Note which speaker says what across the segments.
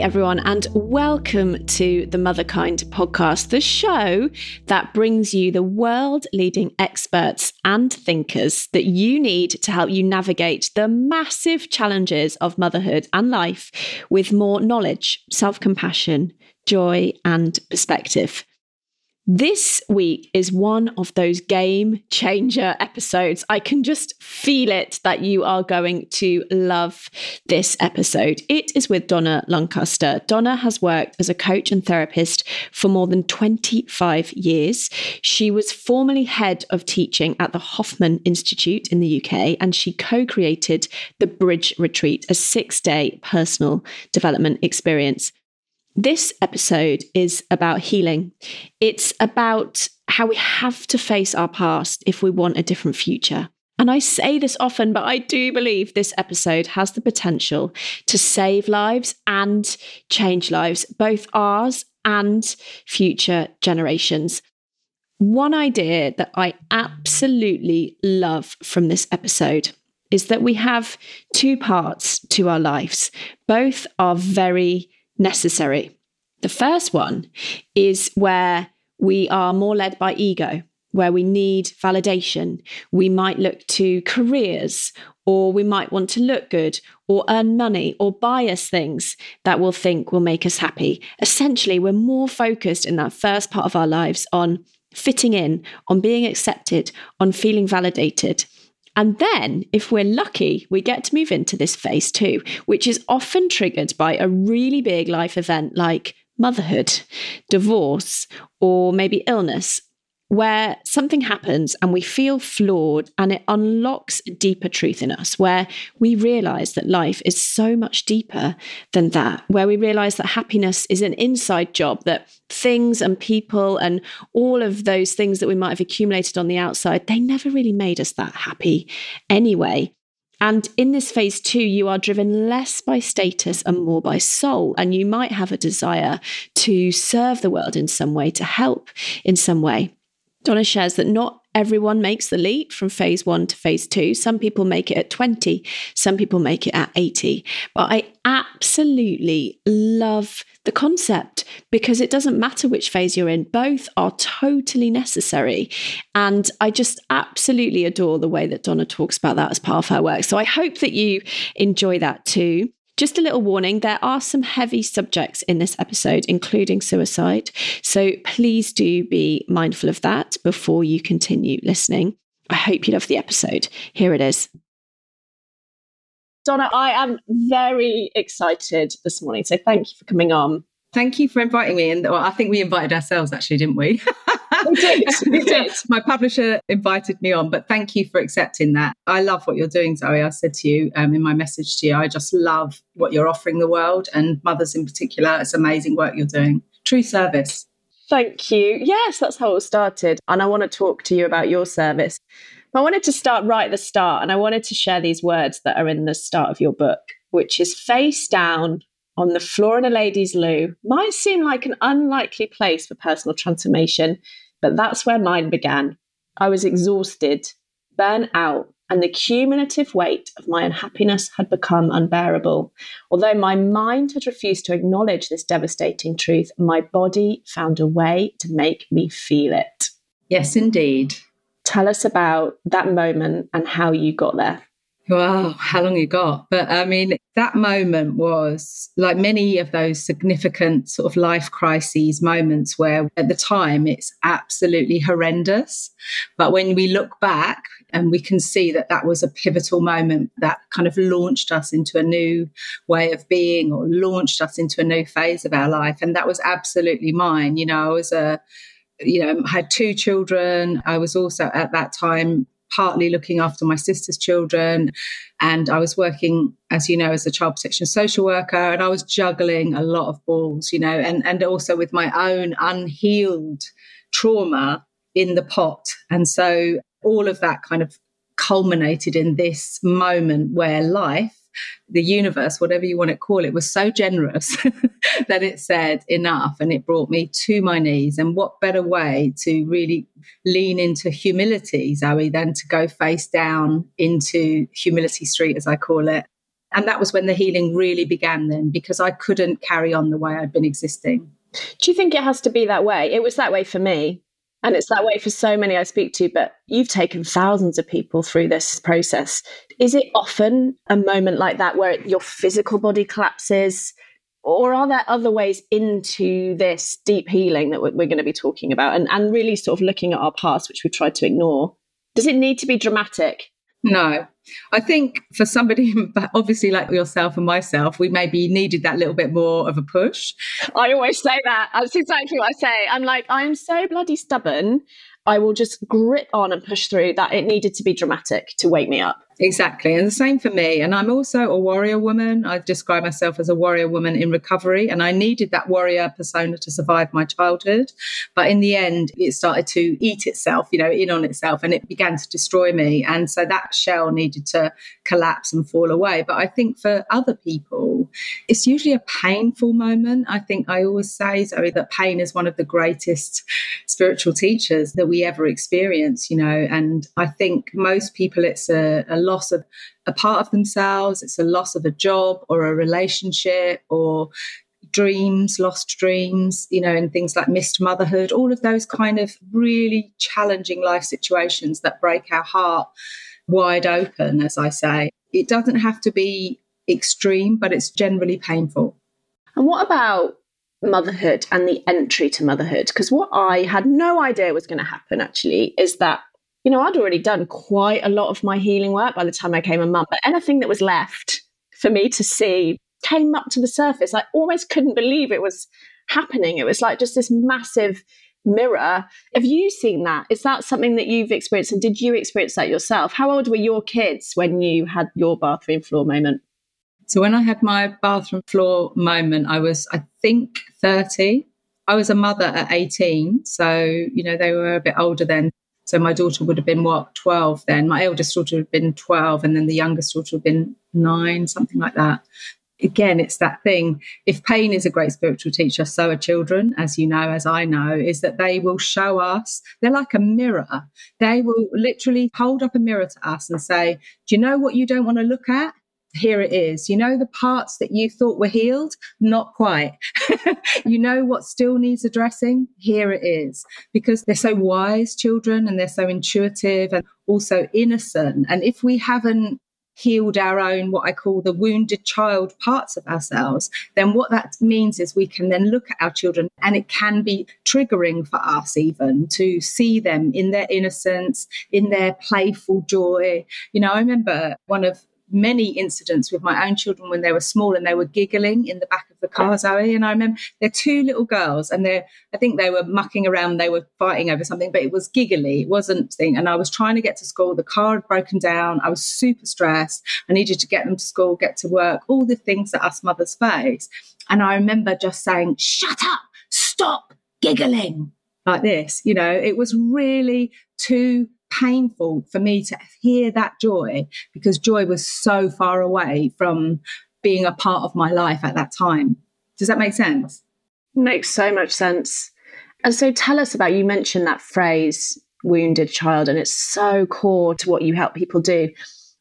Speaker 1: Everyone, and welcome to the Motherkind podcast, the show that brings you the world leading experts and thinkers that you need to help you navigate the massive challenges of motherhood and life with more knowledge, self compassion, joy, and perspective. This week is one of those game changer episodes. I can just feel it that you are going to love this episode. It is with Donna Lancaster. Donna has worked as a coach and therapist for more than 25 years. She was formerly head of teaching at the Hoffman Institute in the UK, and she co created the Bridge Retreat, a six day personal development experience. This episode is about healing. It's about how we have to face our past if we want a different future. And I say this often, but I do believe this episode has the potential to save lives and change lives, both ours and future generations. One idea that I absolutely love from this episode is that we have two parts to our lives. Both are very necessary. The first one is where we are more led by ego, where we need validation. We might look to careers, or we might want to look good, or earn money, or buy us things that we'll think will make us happy. Essentially, we're more focused in that first part of our lives on fitting in, on being accepted, on feeling validated. And then, if we're lucky, we get to move into this phase two, which is often triggered by a really big life event like motherhood, divorce, or maybe illness, where something happens and we feel flawed and it unlocks deeper truth in us, where we realize that life is so much deeper than that, where we realize that happiness is an inside job, that things and people and all of those things that we might have accumulated on the outside, they never really made us that happy anyway. And in this phase two, you are driven less by status and more by soul. And you might have a desire to serve the world in some way, to help in some way. Donna shares that not everyone makes the leap from phase one to phase two. Some people make it at 20, some people make it at 80. But I absolutely love the concept because it doesn't matter which phase you're in, both are totally necessary. And I just absolutely adore the way that Donna talks about that as part of her work. So I hope that you enjoy that too. Just a little warning there are some heavy subjects in this episode, including suicide. So please do be mindful of that before you continue listening. I hope you love the episode. Here it is. Donna, I am very excited this morning. So thank you for coming on.
Speaker 2: Thank you for inviting me. And well, I think we invited ourselves, actually, didn't we?
Speaker 1: we did. We did.
Speaker 2: My publisher invited me on, but thank you for accepting that. I love what you're doing, Zoe. I said to you um, in my message to you, I just love what you're offering the world and mothers in particular. It's amazing work you're doing. True service.
Speaker 1: Thank you. Yes, that's how it started. And I want to talk to you about your service. But I wanted to start right at the start, and I wanted to share these words that are in the start of your book, which is face down on the floor in a ladies' loo might seem like an unlikely place for personal transformation, but that's where mine began. I was exhausted, burnt out, and the cumulative weight of my unhappiness had become unbearable. Although my mind had refused to acknowledge this devastating truth, my body found a way to make me feel it.
Speaker 2: Yes, indeed.
Speaker 1: Tell us about that moment and how you got there.
Speaker 2: Wow, how long you got? But I mean, that moment was like many of those significant sort of life crises moments where at the time it's absolutely horrendous. But when we look back and we can see that that was a pivotal moment that kind of launched us into a new way of being or launched us into a new phase of our life. And that was absolutely mine. You know, I was a, you know, I had two children. I was also at that time partly looking after my sister's children. And I was working, as you know, as a child protection social worker, and I was juggling a lot of balls, you know, and, and also with my own unhealed trauma in the pot. And so all of that kind of culminated in this moment where life the universe, whatever you want to call it, was so generous that it said enough and it brought me to my knees. And what better way to really lean into humility, Zoe, than to go face down into humility street, as I call it. And that was when the healing really began then because I couldn't carry on the way I'd been existing.
Speaker 1: Do you think it has to be that way? It was that way for me. And it's that way for so many I speak to, but you've taken thousands of people through this process. Is it often a moment like that where your physical body collapses? Or are there other ways into this deep healing that we're going to be talking about and, and really sort of looking at our past, which we've tried to ignore? Does it need to be dramatic?
Speaker 2: No. I think for somebody, obviously like yourself and myself, we maybe needed that little bit more of a push.
Speaker 1: I always say that. That's exactly what I say. I'm like, I'm so bloody stubborn. I will just grit on and push through that it needed to be dramatic to wake me up.
Speaker 2: Exactly. And the same for me. And I'm also a warrior woman. I describe myself as a warrior woman in recovery. And I needed that warrior persona to survive my childhood. But in the end, it started to eat itself, you know, in on itself, and it began to destroy me. And so that shell needed to collapse and fall away. But I think for other people, it's usually a painful moment. I think I always say, Zoe, that pain is one of the greatest spiritual teachers that we ever experience, you know. And I think most people, it's a, a loss of a part of themselves, it's a loss of a job or a relationship or dreams, lost dreams, you know, and things like missed motherhood, all of those kind of really challenging life situations that break our heart wide open, as I say. It doesn't have to be extreme, but it's generally painful.
Speaker 1: And what about motherhood and the entry to motherhood? Because what I had no idea was going to happen actually is that you know, I'd already done quite a lot of my healing work by the time I came a mum, but anything that was left for me to see came up to the surface. I almost couldn't believe it was happening. It was like just this massive mirror. Have you seen that? Is that something that you've experienced? And did you experience that yourself? How old were your kids when you had your bathroom floor moment?
Speaker 2: So, when I had my bathroom floor moment, I was, I think, 30. I was a mother at 18. So, you know, they were a bit older then. So my daughter would have been what, 12 then. My eldest daughter would have been 12, and then the youngest daughter would have been nine, something like that. Again, it's that thing. If pain is a great spiritual teacher, so are children, as you know, as I know, is that they will show us, they're like a mirror. They will literally hold up a mirror to us and say, Do you know what you don't want to look at? Here it is. You know, the parts that you thought were healed? Not quite. you know what still needs addressing? Here it is. Because they're so wise, children, and they're so intuitive and also innocent. And if we haven't healed our own, what I call the wounded child parts of ourselves, then what that means is we can then look at our children and it can be triggering for us even to see them in their innocence, in their playful joy. You know, I remember one of many incidents with my own children when they were small and they were giggling in the back of the car, Zoe. And I remember they're two little girls and they're, I think they were mucking around, they were fighting over something, but it was giggly, it wasn't thing. And I was trying to get to school, the car had broken down, I was super stressed. I needed to get them to school, get to work, all the things that us mothers face. And I remember just saying, shut up, stop giggling like this. You know, it was really too painful for me to hear that joy because joy was so far away from being a part of my life at that time. Does that make sense?
Speaker 1: Makes so much sense. And so tell us about you mentioned that phrase wounded child and it's so core to what you help people do.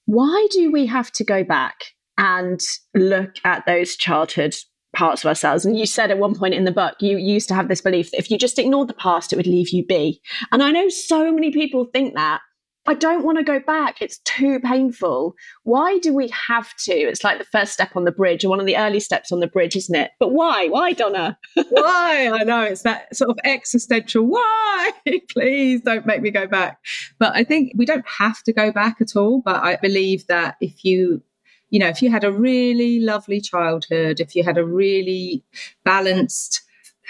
Speaker 1: Why do we have to go back and look at those childhood parts of ourselves. And you said at one point in the book, you, used to have this belief that if you just ignored the past, it would leave you be. And I know so many people think that. I don't want to go back. It's too painful. Why do we have to? It's like the first step on the bridge, or one of the early steps on the bridge, isn't it? But why? Why, Donna?
Speaker 2: why? I know it's that sort of existential. Why? Please don't make me go back. But I think we don't have to go back at all. But I believe that if you you know, if you had a really lovely childhood, if you had a really balanced,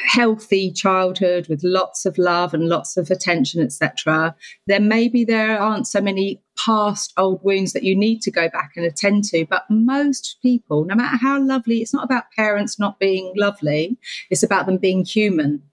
Speaker 2: healthy childhood with lots of love and lots of attention, etc., then maybe there aren't so many past old wounds that you need to go back and attend to. But most people, no matter how lovely, it's not about parents not being lovely, it's about them being human.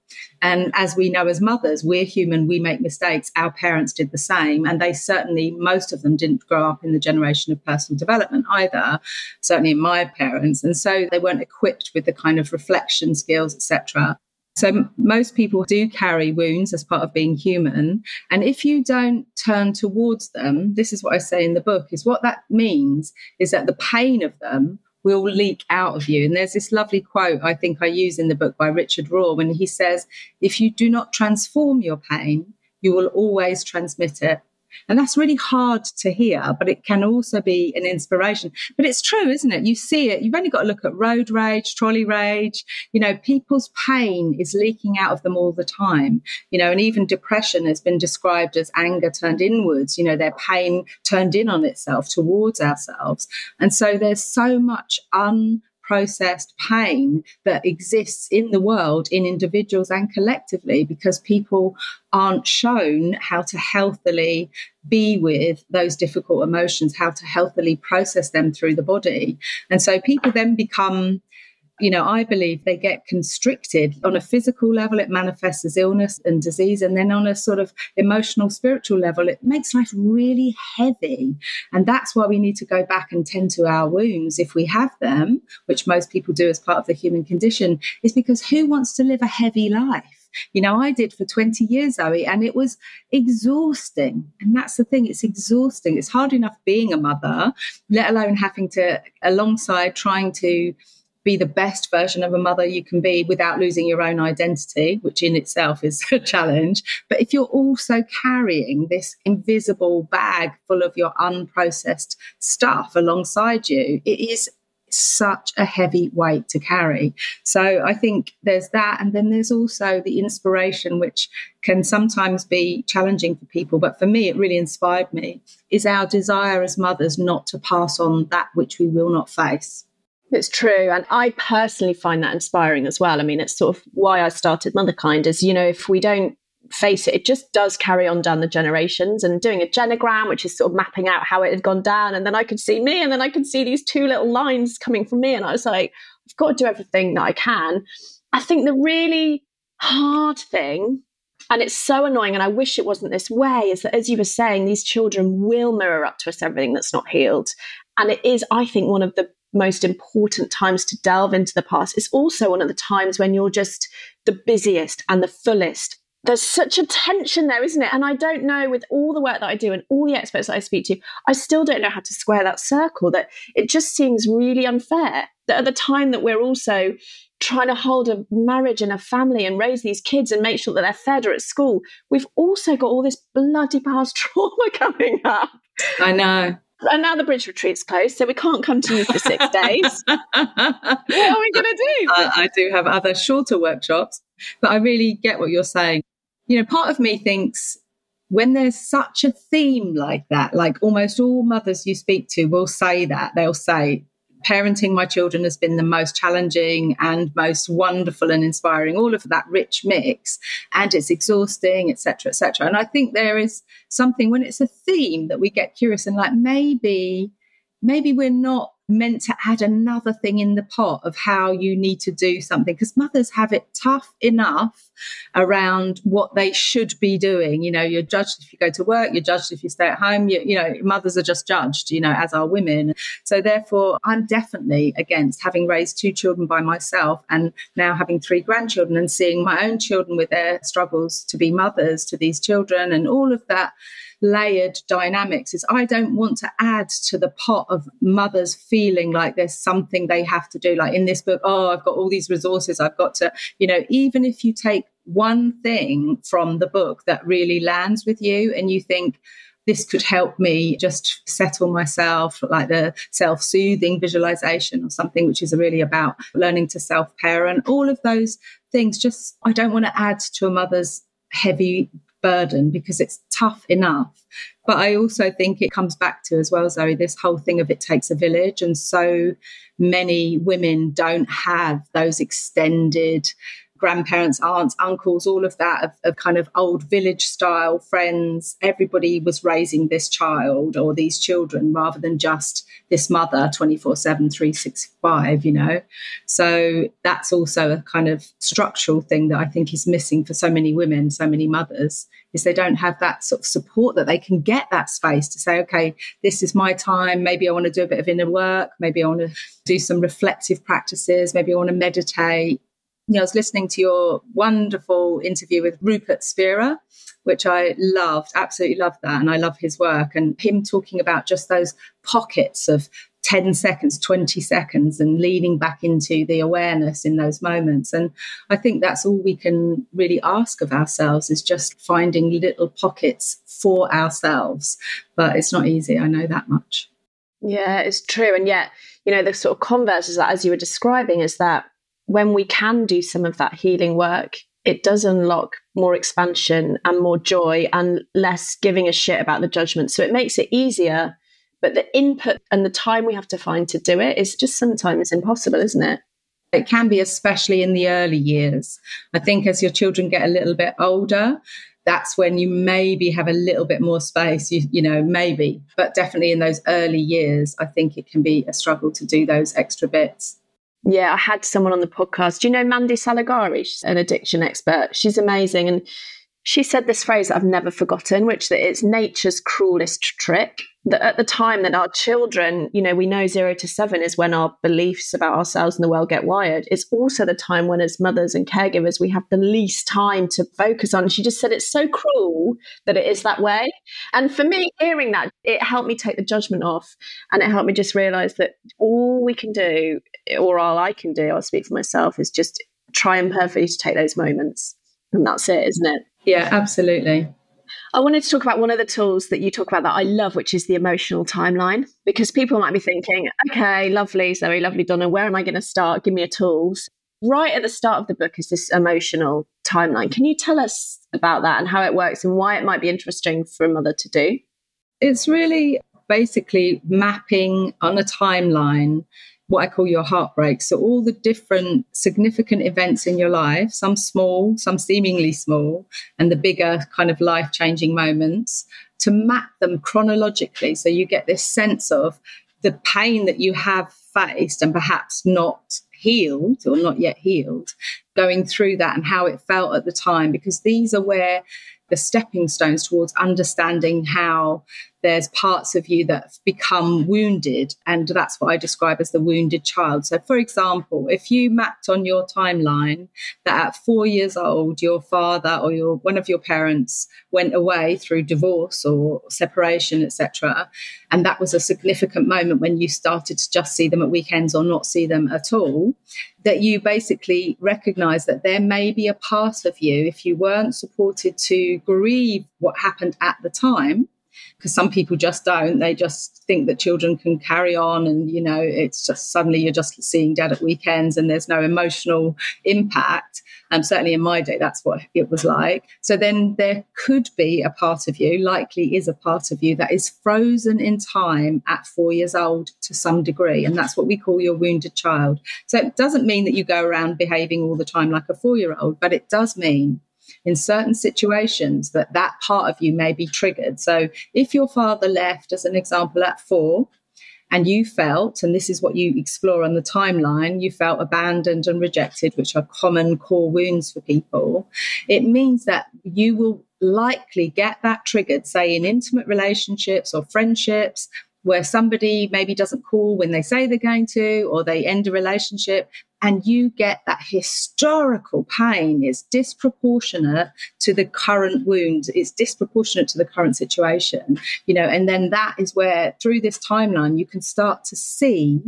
Speaker 2: And as we know as mothers, we're human, we make mistakes. Our parents did the same. And they certainly, most of them didn't grow up in the generation of personal development either, certainly in my parents. And so they weren't equipped with the kind of reflection skills, etc. So most people do carry wounds as part of being human. And if you don't turn towards them, this is what I say in the book, is what that means is that the pain of them will leak out of you. And there's this lovely quote I think I use in the book by Richard Rohr when he says, if you do not transform your pain, you will always transmit it. And that's really hard to hear, but it can also be an inspiration. But it's true, isn't it? You see it. You've only got to look at road rage, trolley rage. You know, people's pain is leaking out of them all the time. You know, and even depression has been described as anger turned inwards, you know, their pain turned in on itself towards ourselves. And so there's so much un processed pain that exists in the world in individuals and collectively because people aren't shown how to healthily be with those difficult emotions, how to healthily process them through the body. And so people then become you know, I believe they get constricted on a physical level, it manifests as illness and disease. And then on a sort of emotional, spiritual level, it makes life really heavy. And that's why we need to go back and tend to our wounds if we have them, which most people do as part of the human condition, is because who wants to live a heavy life? You know, I did for 20 years, Zoe, and it was exhausting. And that's the thing, it's exhausting. It's hard enough being a mother, let alone having to, alongside trying to be the best version of a mother you can be without losing your own identity, which in itself is a challenge. But if you're also carrying this invisible bag full of your unprocessed stuff alongside you, it is such a heavy weight to carry. So I think there's that. And then there's also the inspiration, which can sometimes be challenging for people. But for me, it really inspired me is our desire as mothers not to pass on that which we will not face.
Speaker 1: It's true. And I personally find that inspiring as well. I mean, it's sort of why I started Motherkind is, you know, if we don't face it, it just does carry on down the generations and doing a genogram, which is sort of mapping out how it had gone down. And then I could see me, and then I could see these two little lines coming from me. And I was like, I've got to do everything that I can. I think the really hard thing, and it's so annoying, and I wish it wasn't this way, is that as you were saying, these children will mirror up to us everything that's not healed. And it is, I think, one of the most important times to delve into the past. It's also one of the times when you're just the busiest and the fullest. There's such a tension there, isn't it? And I don't know, with all the work that I do and all the experts that I speak to, I still don't know how to square that circle. That it just seems really unfair that at the time that we're also trying to hold a marriage and a family and raise these kids and make sure that they're fed or at school, we've also got all this bloody past trauma coming up.
Speaker 2: I know
Speaker 1: and now the bridge retreat's closed, so we can't come to you for six days. what are we going to do?
Speaker 2: I, I do have other shorter workshops, but I really get what you're saying. You know, part of me thinks when there's such a theme like that, like almost all mothers you speak to will say that. They'll say, parenting my children has been the most challenging and most wonderful and inspiring all of that rich mix. And it's exhausting etc etc and i think there is something when it's a theme that we get curious and like maybe maybe we're not meant to add another thing in the pot of how you need to do something because mothers have it tough enough around what they should be doing. You know you're judged if you go to work you're judged if you stay at home you, you know mothers are just judged you know as are women. So therefore i'm definitely against having raised two children by myself and now having three grandchildren and seeing my own children with their struggles to be mothers to these children and all of that layered dynamics is I don't want to add to the pot of mothers feeling like there's something they have to do. Like in this book, oh, I've got all these resources. I've got to, you know, even if you take one thing from the book that really lands with you and you think, this could help me just settle myself, like the self soothing visualization or something, which is really about learning to self parent. All of those things, just I don't want to add to a mother's heavy burden because it's tough enough. But I also think it comes back to as well, Zoe, this whole thing of it takes a village. And so many women don't have those extended grandparents, aunts, uncles, all of that of, of, kind of old village style friends. Everybody was raising this child or these children rather than just this mother 24 7, 365, you know. So that's also a kind of structural thing that I think is missing for so many women, so many mothers, is they don't have that sort of support that they can get that space to say, okay, this is my time. Maybe I want to do a bit of inner work. Maybe I want to do some reflective practices. Maybe I want to meditate You know, I was listening to your wonderful interview with Rupert Spira, which I loved, absolutely loved that. And I love his work and him talking about just those pockets of 10 seconds, 20 seconds, and leaning back into the awareness in those moments. And I think that's all we can really ask of ourselves is just finding little pockets for ourselves. But it's not easy, I know that much.
Speaker 1: Yeah, it's true. And yet, you know, the sort of converse is that, as you were describing, is that when we can do some of that healing work, it does unlock more expansion and more joy and less giving a shit about the judgment. So it makes it easier but the input and the time we have to find to do it is just sometimes impossible, isn't it?
Speaker 2: It can be, especially in the early years. I think as your children get a little bit older, that's when you maybe have a little bit more space, you, you know, maybe. But definitely in those early years, I think it can be a struggle to do those extra bits.
Speaker 1: Yeah, I had someone on the podcast. Do you know Mandy Saligari? She's an addiction expert. She's amazing. And she said this phrase I've never forgotten, which that it's nature's cruelest trick that at the time that our children, you know, we know zero to seven is when our beliefs about ourselves and the world get wired. It's also the time when, as mothers and caregivers, we have the least time to focus on. She just said it's so cruel that it is that way. And for me, hearing that, it helped me take the judgment off and it helped me just realize that all we can do, or all I can do, I'll speak for myself, is just try and perfectly to take those moments. And that's it, isn't it?
Speaker 2: Yeah, absolutely.
Speaker 1: I wanted to talk about one of the tools that you talk about that I love, which is the emotional timeline. Because people might be thinking, okay, lovely, Zoe, lovely, Donna, where am I going to start? Give me a tools. Right at the start of the book is this emotional timeline. Can you tell us about that and how it works and why it might be interesting for a mother to do?
Speaker 2: It's really basically mapping on a timeline what I call your heartbreak. So, all the different significant events in your life, some small, some seemingly small, and the bigger kind of life changing moments, to map them chronologically. So, you get this sense of the pain that you have faced and perhaps not healed or not yet healed, going through that and how it felt at the time, because these are where the stepping stones towards understanding how there's parts of you that have become wounded. And that's what I describe as the wounded child. So, for example, if you mapped on your timeline that at four years old, your father or your one of your parents went away through divorce or separation, etc., and that was a significant moment when you started to just see them at weekends or not see them at all, that you basically recognize that there may be a part of you, if you weren't supported to grieve what happened at the time, because some people just don't. They just think that children can carry on, and you know, it's just suddenly you're just seeing dad at weekends, and there's no emotional impact. And um, certainly in my day, that's what it was like. So then there could be a part of you, likely is a part of you, that is frozen in time at four years old to some degree, and that's what we call your wounded child. So it doesn't mean that you go around behaving all the time like a four year old, but it does mean in certain situations that that part of you may be triggered. So if your father left, as an example, at four, and you felt, and this is what you explore on the timeline, you felt abandoned and rejected, which are common core wounds for people, it means that you will likely get that triggered, say in intimate relationships or friendships, where somebody maybe doesn't call when they say they're going to, or they end a relationship, and you get that historical pain. Is disproportionate to the current wound. It's disproportionate to the current situation you know and then that is where through this timeline you can start to see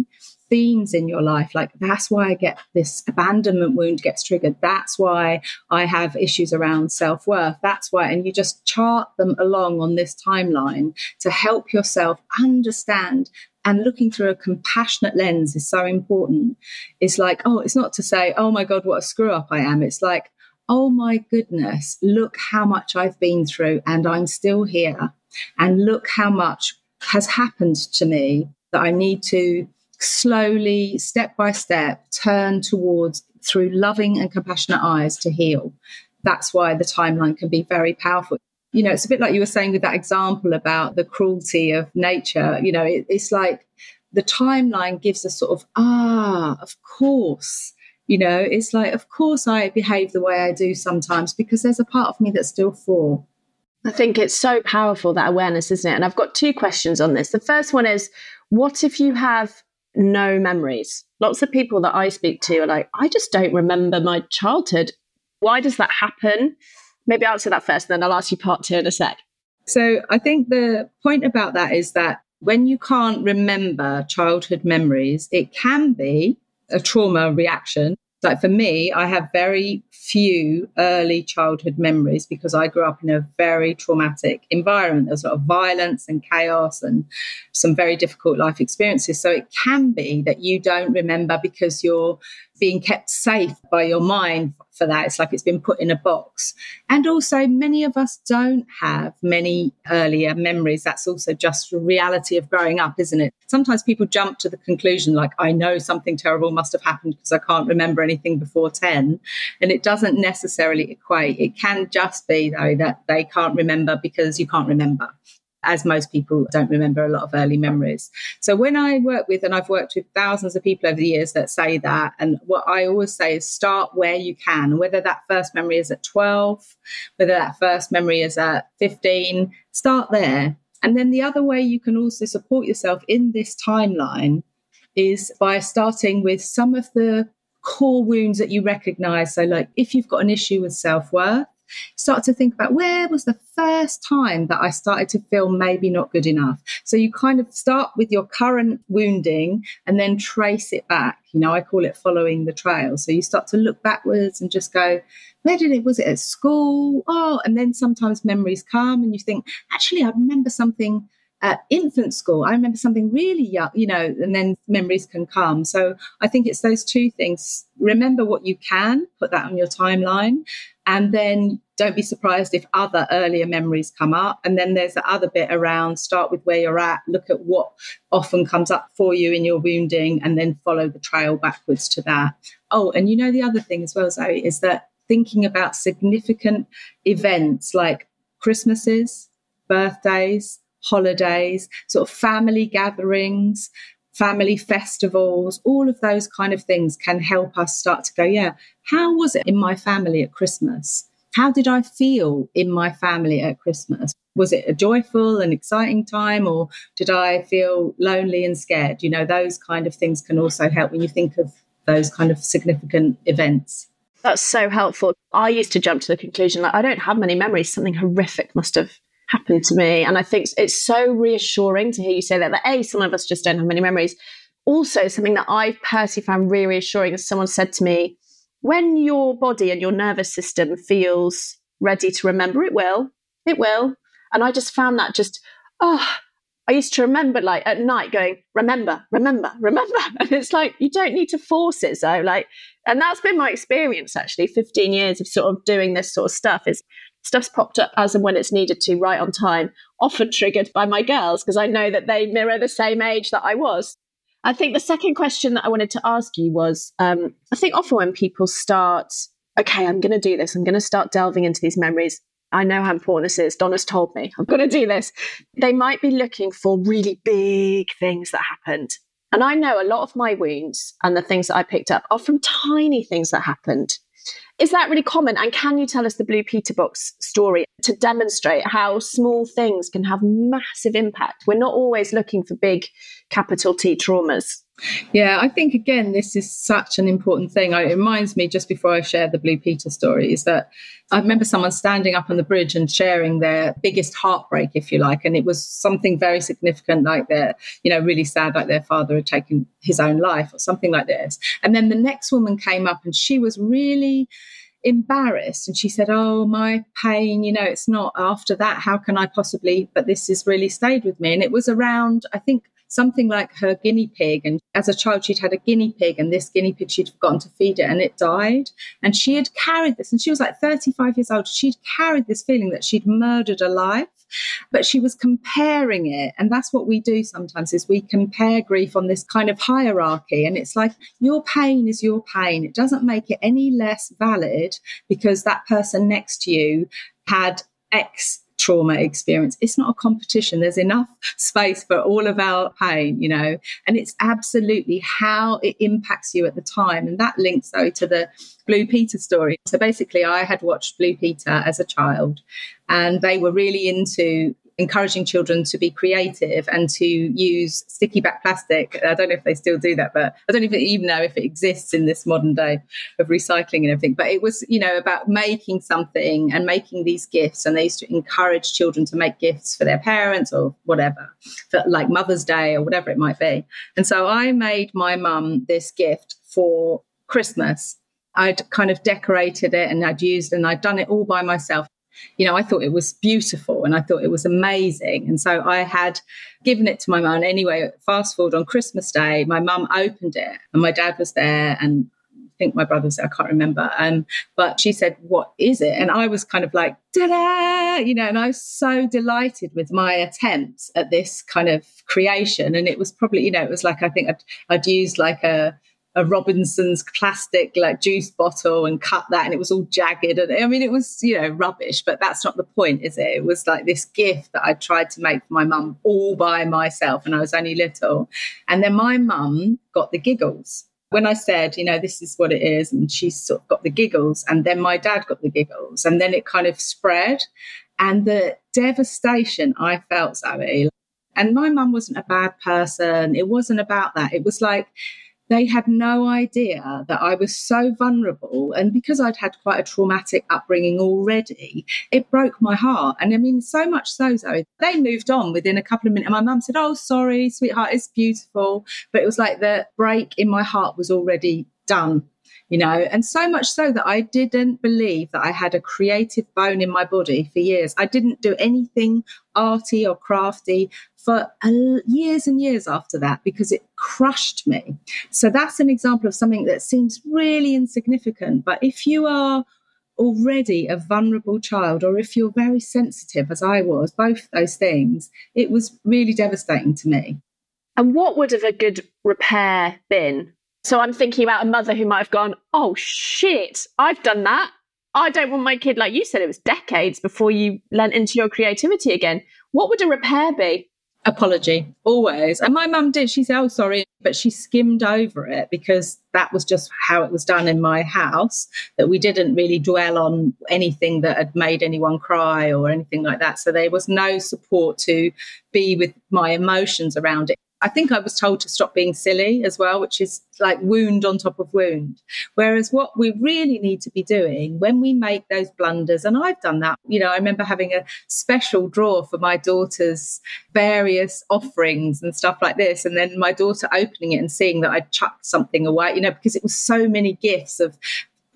Speaker 2: themes in your life like that's why i get this abandonment wound gets triggered that's why i have issues around self-worth that's why and you just chart them along on this timeline to help yourself understand and looking through a compassionate lens is so important. It's like, oh, it's not to say, oh my God, what a screw up I am. It's like, oh my goodness, look how much I've been through and I'm still here. And look how much has happened to me that I need to slowly, step by step, turn towards through loving and compassionate eyes to heal. That's why the timeline can be very powerful you know, it's a bit like you were saying with that example about the cruelty of nature. You know, it, it's like the timeline gives us sort of, ah, of course. You know, it's like, of course I behave the way I do sometimes because there's a part of me that's still for.
Speaker 1: I think it's so powerful, that awareness, isn't it? And I've got two questions on this. The first one is what if you have no memories. Lots of people that I speak to are like, I just don't remember my childhood. Why does that happen? Maybe I'll answer that first, and then I'll ask you part two in a sec.
Speaker 2: So I think the point about that is that when you can't remember childhood memories, it can be a trauma reaction. Like for me, I have very few early childhood memories because I grew up in a very traumatic environment. There's a lot of violence and chaos and some very difficult life experiences. So it can be that you don't remember because you're being kept safe by your mind for that. It's like it's been put in a box. And also, many of us don't have many earlier memories. That's also just the reality of growing up, isn't it? Sometimes people jump to the conclusion, like, I know something terrible must have happened because I can't remember anything before 10. And it doesn't necessarily equate. It can just be, though, that they can't remember because you can't remember as most people don't remember a lot of early memories. So when I work with, and I've worked with thousands of people over the years that say that, and what I always say is start where you can, whether that first memory is at 12, whether that first memory is at 15, start there. And then the other way you can also support yourself in this timeline is by starting with some of the core wounds that you recognize. So, like if you've got an issue with self worth, start to think about where was the first time that I started to feel maybe not good enough. So you kind of start with your current wounding and then trace it back. You know, I call it following the trail. So you start to look backwards and just go, where did it, was it at school? Oh, and then sometimes memories come and you think, actually, I remember something at infant school. I remember something really young, you know, and then memories can come. So I think it's those two things. Remember what you can, put that on your timeline, and then don't be surprised if other earlier memories come up. And then there's the other bit around start with where you're at, look at what often comes up for you in your wounding, and then follow the trail backwards to that. Oh, and you know, the other thing as well, Zoe, is that thinking about significant events like Christmases, birthdays, holidays, sort of family gatherings, family festivals, all of those kind of things can help us start to go, yeah, how was it in my family at Christmas? How did I feel in my family at Christmas? Was it a joyful and exciting time, or did I feel lonely and scared? You know, those kind of things can also help when you think of those kind of significant events.
Speaker 1: That's so helpful. I used to jump to the conclusion like I don't have many memories. Something horrific must have happened to me. And I think it's so reassuring to hear you say that, that A, some of us just don't have many memories. Also, something that I personally found really reassuring is someone said to me, when your body and your nervous system feels ready to remember, it will, it will. And I just found that just, oh, I used to remember like at night going, remember, remember, remember. And it's like, you don't need to force it. So, like, and that's been my experience actually, 15 years of sort of doing this sort of stuff is stuff's popped up as and when it's needed to, right on time, often triggered by my girls because I know that they mirror the same age that I was. I think the second question that I wanted to ask you was um, I think often when people start, okay, I'm going to do this, I'm going to start delving into these memories. I know how important this is. Donna's told me I'm going to do this. They might be looking for really big things that happened. And I know a lot of my wounds and the things that I picked up are from tiny things that happened. Is that really common? And can you tell us the Blue Peter box story to demonstrate how small things can have massive impact? We're not always looking for big capital T traumas.
Speaker 2: Yeah, I think again, this is such an important thing. It reminds me just before I share the Blue Peter story is that I remember someone standing up on the bridge and sharing their biggest heartbreak, if you like. And it was something very significant, like their, you know, really sad, like their father had taken his own life or something like this. And then the next woman came up and she was really embarrassed and she said oh my pain you know it's not after that how can i possibly but this has really stayed with me and it was around i think something like her guinea pig. And as a child, she'd had a guinea pig, and this guinea pig, she'd forgotten to feed it, and it died. And she had carried this, and she was like 35 years old. She'd carried this feeling that she'd murdered a life but she was comparing it and that's what we do sometimes is we compare grief on this kind of hierarchy and it's like your pain is your pain. It doesn't make it any less valid because that person next to you had x trauma experience. It's not a competition. There's enough space for all of our pain, you know, and it's absolutely how it impacts you at the time. And that links though to the Blue Peter story. So basically, I had watched Blue Peter as a child, and they were really into encouraging children to be creative and to use sticky back plastic. I don't know if they still do that, but I don't even, even know if it exists in this modern day of recycling and everything. But it was, you know, about making something and making these gifts. And they used to encourage children to make gifts for their parents or whatever, for like Mother's Day or whatever it might be. And so I made my mum this gift for Christmas. I'd kind of decorated it and I'd used and I'd done it all by myself you know, I thought it was beautiful and I thought it was amazing. And so I had given it to my mum. Anyway, fast forward on Christmas Day, my mum opened it and my dad was there and I think my brother was there, I can't remember. Um, but she said, What is it? And I was kind of like, da you know, and I was so delighted with my attempts at this kind of creation. And it was probably, you know, it was like I think I'd, I'd used like a a Robinson's plastic like juice bottle and cut that and it was all jagged and I mean it was you know rubbish but that's not the point is it it was like this gift that I tried to make for my mum all by myself and I was only little and then my mum got the giggles when I said, you know, this is what it is, and she sort of got the giggles, and then my dad got the giggles, and then it kind of spread. And the devastation I felt, Zoe, and my mum wasn't a bad person. It wasn't about that. It was like, they had no idea that I was so vulnerable. And because I'd had quite a traumatic upbringing already, it broke my heart. And I mean, so much so, Zoe, they moved on within a couple of minutes. And my mum said, Oh, sorry, sweetheart, it's beautiful. But it was like the break in my heart was already done you know, and so much so that I didn't believe that I had a creative bone in my body for years. I didn't do anything arty or crafty for years and years after that because it crushed me. So that's an example of something that seems really insignificant. But if you are already a vulnerable child, or if you're very sensitive, as I was, both those things, it was really devastating to me.
Speaker 1: And what would have a good repair been? So I'm thinking about a mother who might have gone, oh shit, I've done that. I don't want my kid, like you said, it was decades before you lent into your creativity again. What would a repair be?
Speaker 2: apology always and my mum did she said oh sorry but she skimmed over it because that was just how it was done in my house that we didn't really dwell on anything that had made anyone cry or anything like that so there was no support to be with my emotions around it I think I was told to stop being silly as well, which is like wound on top of wound. Whereas what we really need to be doing when we make those blunders, and I've done that, you know, I remember having a special drawer for my daughter's various offerings and stuff like this. And then my daughter opening it and seeing that I'd chucked something away, you know, because it was so many gifts of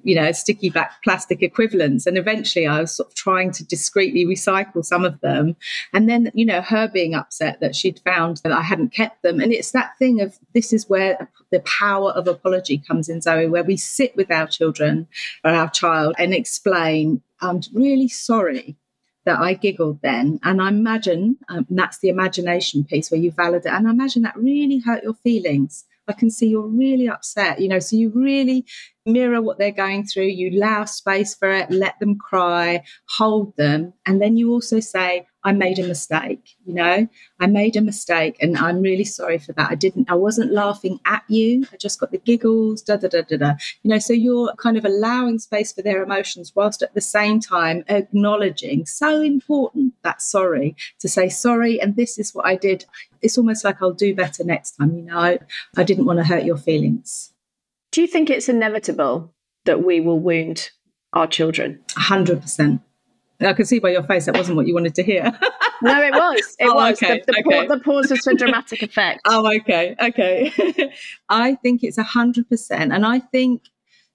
Speaker 2: you know, sticky back plastic equivalents. And eventually I was sort of trying to discreetly recycle some of them. And then, you know, her being upset that she'd found that I hadn't kept them. And it's that thing of this is where the power of apology comes in, Zoe, where we sit with our children or our child and explain, I'm really sorry that I giggled then. And I imagine um, that's the imagination piece where you validate. And I imagine that really hurt your feelings. I can see you're really upset, you know, so you really mirror what they're going through, you allow space for it, let them cry, hold them, and then you also say, I made a mistake, you know, I made a mistake and I'm really sorry for that. I didn't, I wasn't laughing at you. I just got the giggles, da da da da da. You know, so you're kind of allowing space for their emotions whilst at the same time acknowledging so important that sorry to say sorry and this is what I did. It's almost like I'll do better next time, you know. I, I didn't want to hurt your feelings.
Speaker 1: Do you think it's inevitable that we will wound our children?
Speaker 2: 100%. I can see by your face that wasn't what you wanted to hear.
Speaker 1: no, it was. It oh, was. Okay, the, the, okay. pa- the, pause was for dramatic effect.
Speaker 2: Oh, okay. Okay. I think it's 100%. And I think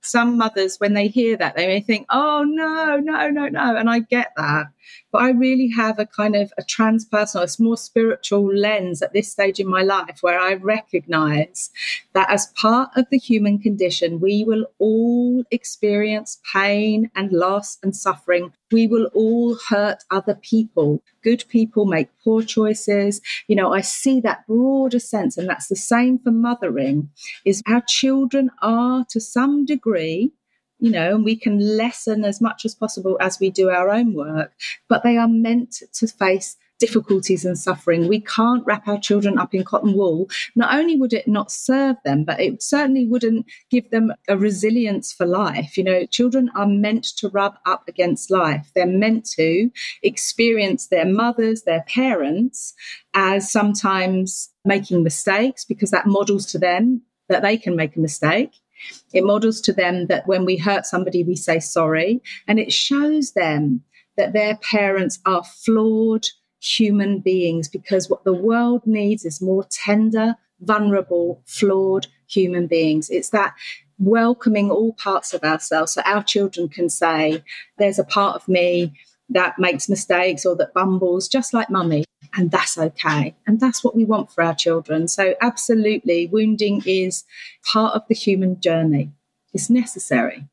Speaker 2: some mothers, when they hear that, they may think, oh, no, no, no, no. And I get that. But I really have a kind of a transpersonal, a more spiritual lens at this stage in my life where I recognize that as part of the human condition, we will all experience pain and loss and suffering. We will all hurt other people. Good people make poor choices. You know, I see that broader sense, and that's the same for mothering, is our children are to some degree you know, and we can lessen as much as possible as we do our own work, but they are meant to face difficulties and suffering. We can't wrap our children up in cotton wool. Not only would it not serve them, but it certainly wouldn't give them a resilience for life. You know, children are meant to rub up against life. They're meant to experience their mothers, their parents as sometimes making mistakes because that models to them that they can make a mistake. It models to them that when we hurt somebody, we say sorry. And it shows them that their parents are flawed human beings because what the world needs is more tender, vulnerable, flawed human beings. It's that welcoming all parts of ourselves so our children can say, There's a part of me that makes mistakes or that bumbles, just like mummy. And that's okay. And that's what we want for our children. So, absolutely, wounding is part of the human journey, it's necessary.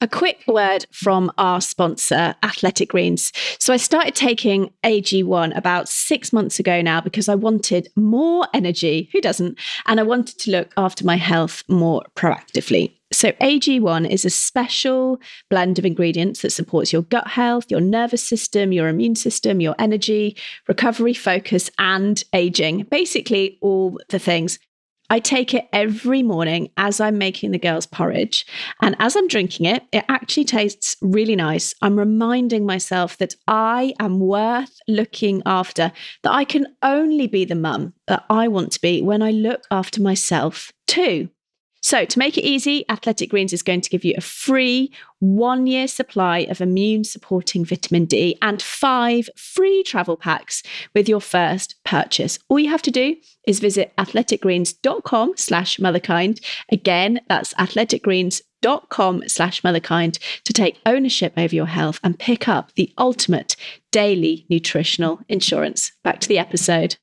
Speaker 1: A quick word from our sponsor, Athletic Greens. So, I started taking AG1 about six months ago now because I wanted more energy. Who doesn't? And I wanted to look after my health more proactively. So, AG1 is a special blend of ingredients that supports your gut health, your nervous system, your immune system, your energy, recovery, focus, and aging. Basically, all the things. I take it every morning as I'm making the girls' porridge. And as I'm drinking it, it actually tastes really nice. I'm reminding myself that I am worth looking after, that I can only be the mum that I want to be when I look after myself too. So, to make it easy, Athletic Greens is going to give you a free one year supply of immune supporting vitamin D and five free travel packs with your first purchase. All you have to do is visit athleticgreens.com slash motherkind. Again, that's athleticgreens.com slash motherkind to take ownership over your health and pick up the ultimate daily nutritional insurance. Back to the episode.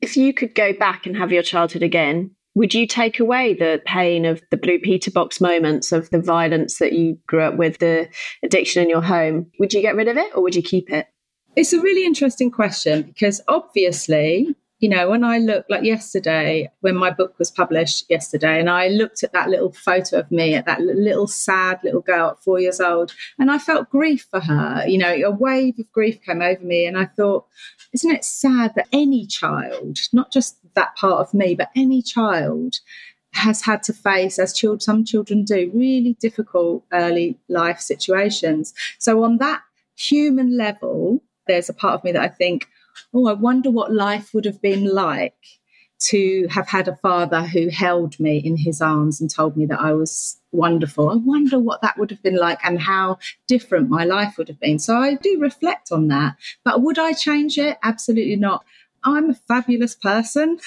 Speaker 1: If you could go back and have your childhood again, would you take away the pain of the blue Peter box moments of the violence that you grew up with, the addiction in your home? Would you get rid of it or would you keep it?
Speaker 2: It's a really interesting question because obviously, you know, when I look like yesterday, when my book was published yesterday, and I looked at that little photo of me, at that little sad little girl at four years old, and I felt grief for her. You know, a wave of grief came over me, and I thought, isn't it sad that any child, not just that part of me, but any child has had to face, as children, some children do, really difficult early life situations. So, on that human level, there's a part of me that I think, oh, I wonder what life would have been like to have had a father who held me in his arms and told me that I was wonderful. I wonder what that would have been like and how different my life would have been. So I do reflect on that. But would I change it? Absolutely not. I'm a fabulous person.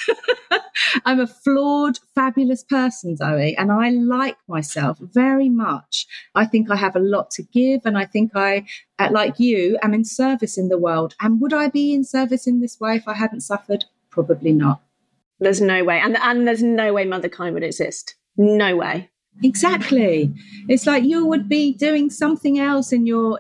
Speaker 2: I'm a flawed, fabulous person, Zoe, and I like myself very much. I think I have a lot to give, and I think I, uh, like you, am in service in the world. And would I be in service in this way if I hadn't suffered? Probably not.
Speaker 1: There's no way. And, and there's no way motherkind would exist. No way.
Speaker 2: Exactly. It's like you would be doing something else in your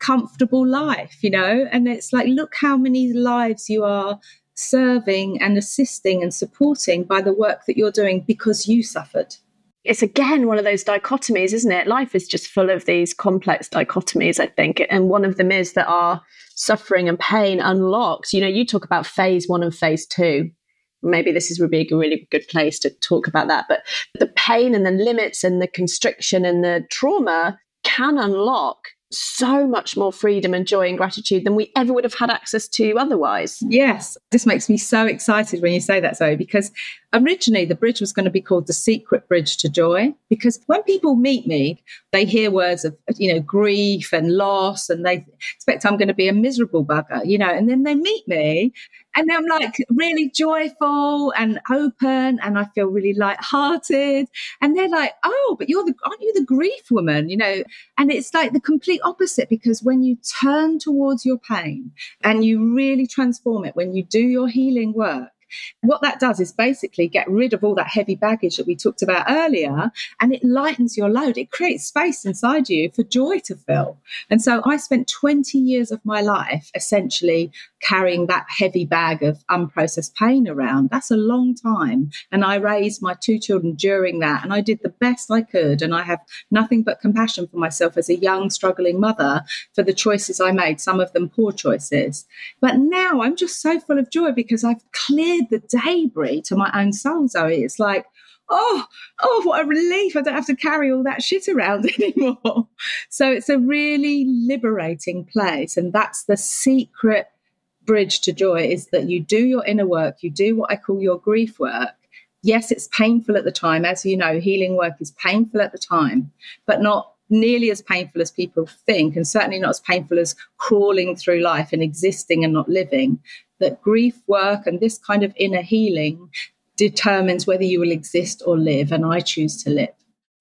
Speaker 2: comfortable life, you know? And it's like, look how many lives you are serving and assisting and supporting by the work that you're doing because you suffered.
Speaker 1: It's again one of those dichotomies, isn't it? Life is just full of these complex dichotomies, I think. And one of them is that our suffering and pain unlocks. You know, you talk about phase one and phase two. Maybe this is would be a really good place to talk about that. But the pain and the limits and the constriction and the trauma can unlock so much more freedom and joy and gratitude than we ever would have had access to otherwise.
Speaker 2: Yes, this makes me so excited when you say that, Zoe, because originally the bridge was going to be called the secret bridge to joy. Because when people meet me, they hear words of, you know, grief and loss, and they expect I'm going to be a miserable bugger, you know, and then they meet me and I'm like really joyful and open, and I feel really light-hearted. And they're like, "Oh, but you're the aren't you the grief woman?" You know, and it's like the complete opposite because when you turn towards your pain and you really transform it, when you do your healing work, What that does is basically get rid of all that heavy baggage that we talked about earlier and it lightens your load. It creates space inside you for joy to fill. And so I spent 20 years of my life essentially carrying that heavy bag of unprocessed pain around. That's a long time. And I raised my two children during that and I did the best I could. And I have nothing but compassion for myself as a young, struggling mother for the choices I made, some of them poor choices. But now I'm just so full of joy because I've cleared the debris to my own soul, Zoe. It's like, oh, oh, what a relief. I don't have to carry all that shit around anymore. So it's a really liberating place. And that's the secret bridge to joy is that you do your inner work, you do what I call your grief work. Yes, it's painful at the time. As you know, healing work is painful at the time, but not nearly as painful as people think, and certainly not as painful as crawling through life and existing and not living. That grief work and this kind of inner healing determines whether you will exist or live, and I choose to live.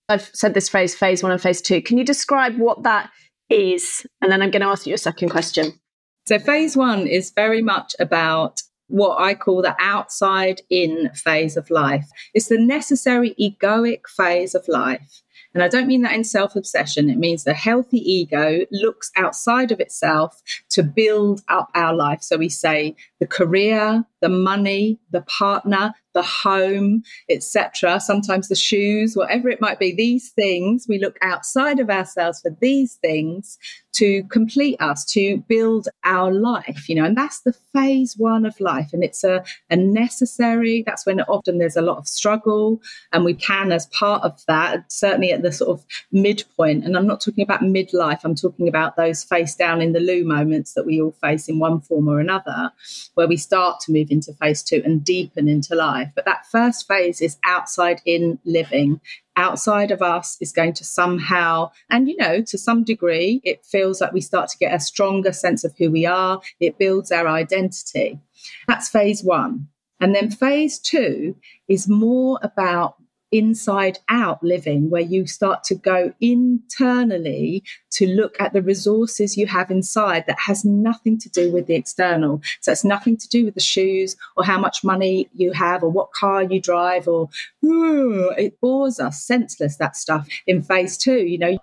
Speaker 1: I've said this phrase, phase one and phase two. Can you describe what that is? And then I'm going to ask you a second question.
Speaker 2: So, phase one is very much about what I call the outside in phase of life. It's the necessary egoic phase of life and I don't mean that in self obsession. It means the healthy ego looks outside of itself to build up our life. So we say the career, the money, the partner, the home, etc. Sometimes the shoes, whatever it might be. These things, we look outside of ourselves for these things to complete us, to build our life, you know, and that's the phase one of life. And it's a, a necessary, that's when often there's a lot of struggle. And we can, as part of that, certainly at the sort of midpoint, and I'm not talking about midlife, I'm talking about those face down in the loo moments that we all face in one form or another, where we start to move into phase two and deepen into life. But that first phase is outside in living. Outside of us is going to somehow, and you know, to some degree, it feels like we start to get a stronger sense of who we are. It builds our identity. That's phase one. And then phase two is more about inside out living where you start to go internally to look at the resources you have inside that has nothing to do with the external. So it's nothing to do with the shoes or how much money you have or what car you drive or it bores us senseless that stuff in phase two you know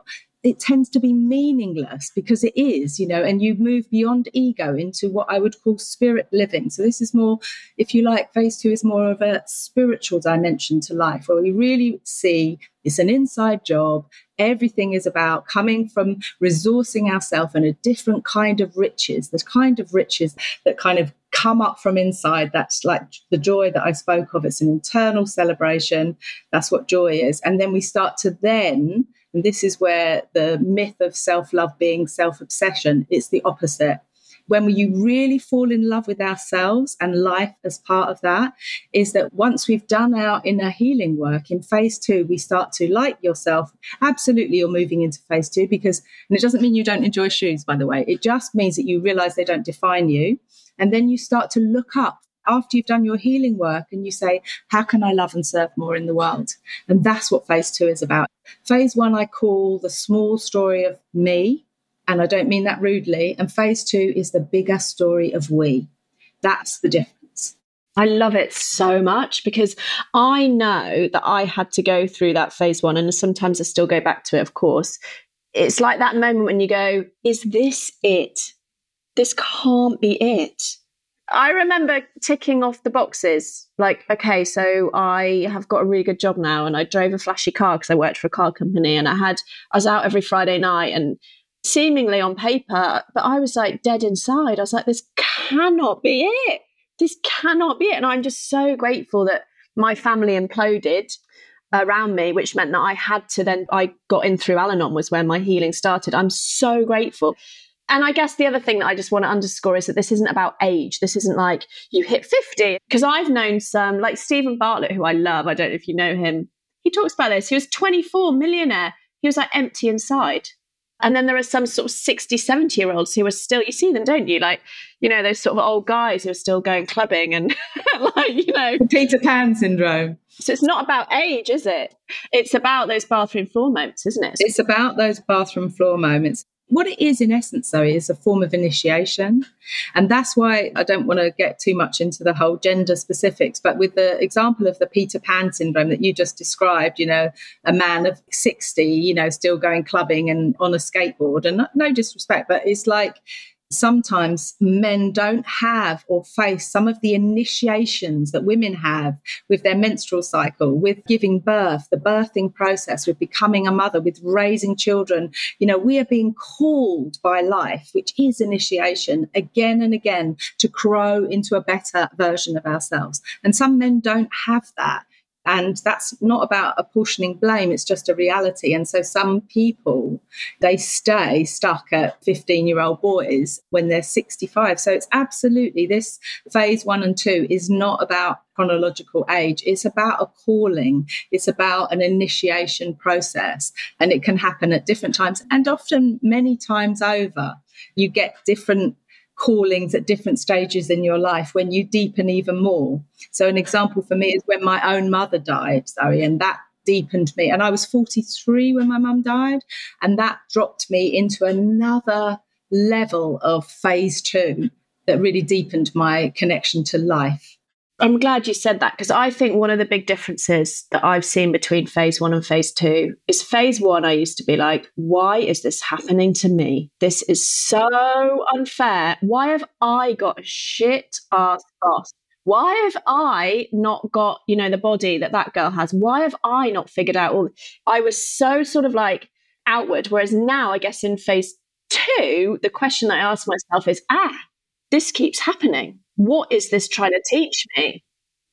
Speaker 2: it tends to be meaningless because it is, you know, and you move beyond ego into what I would call spirit living. So this is more, if you like, phase two is more of a spiritual dimension to life where we really see it's an inside job. Everything is about coming from resourcing ourselves and a different kind of riches, the kind of riches that kind of come up from inside. That's like the joy that I spoke of. It's an internal celebration. That's what joy is. And then we start to then and this is where the myth of self love being self obsession, it's the opposite. When you really fall in love with ourselves and life as part of that, is that once we've done our inner healing work in phase two, we start to like yourself. Absolutely, you're moving into phase two because, and it doesn't mean you don't enjoy shoes, by the way. It just means that you realize they don't define you. And then you start to look up after you've done your healing work and you say, How can I love and serve more in the world? And that's what phase two is about. Phase one, I call the small story of me, and I don't mean that rudely. And phase two is the bigger story of we. That's the difference.
Speaker 1: I love it so much because I know that I had to go through that phase one, and sometimes I still go back to it, of course. It's like that moment when you go, Is this it? This can't be it. I remember ticking off the boxes like, okay, so I have got a really good job now and I drove a flashy car because I worked for a car company and I had, I was out every Friday night and seemingly on paper, but I was like dead inside. I was like, this cannot be it. This cannot be it. And I'm just so grateful that my family imploded around me, which meant that I had to then, I got in through Al Anon was where my healing started. I'm so grateful and I guess the other thing that I just want to underscore is that this isn't about age. This isn't like you hit 50. Because I've known some, like Steven Bartlett, who I love. I don't know if you know him. He talks about this. He was 24, millionaire. He was like empty inside. And then there are some sort of 60, 70 year olds who are still, you see them, don't you? Like, you know, those sort of old guys who are still going clubbing and like, you know.
Speaker 2: Peter Pan syndrome.
Speaker 1: So it's not about age, is it? It's about those bathroom floor moments, isn't it?
Speaker 2: It's about those bathroom floor moments what it is in essence though is a form of initiation. And that's why i don't want to get too much into the whole gender specifics but with the example of the peter pan syndrome that you just described you know a man of 60 you know still going clubbing and on a skateboard and no disrespect but it's like sometimes men don't have or face some of the initiations that women have with their menstrual cycle, with giving birth, the birthing process, with becoming a mother, with raising children. You know, we are being called by life, which is initiation, again and again to grow into a better version of ourselves. And some men don't have that. And that's not about apportioning blame, it's just a reality. And so some people, they stay stuck at 15 year old boys when they're 65. So it's absolutely this phase one and two is not about chronological age. It's about a calling, it's about an initiation process. And it can happen at different times and often many times over. You get different callings at different stages in your life when you deepen even more. So, an example for me is when my own mother died, Zoe, and that deepened me. And I was 43 when my mum died, and that dropped me into another level of phase two that really deepened my connection to life.
Speaker 1: I'm glad you said that because I think one of the big differences that I've seen between phase one and phase two is phase one, I used to be like, why is this happening to me? This is so unfair. Why have I got a shit ass boss? Why have I not got, you know, the body that that girl has? Why have I not figured out all? I was so sort of like outward. Whereas now, I guess in phase two, the question that I ask myself is, ah, this keeps happening what is this trying to teach me?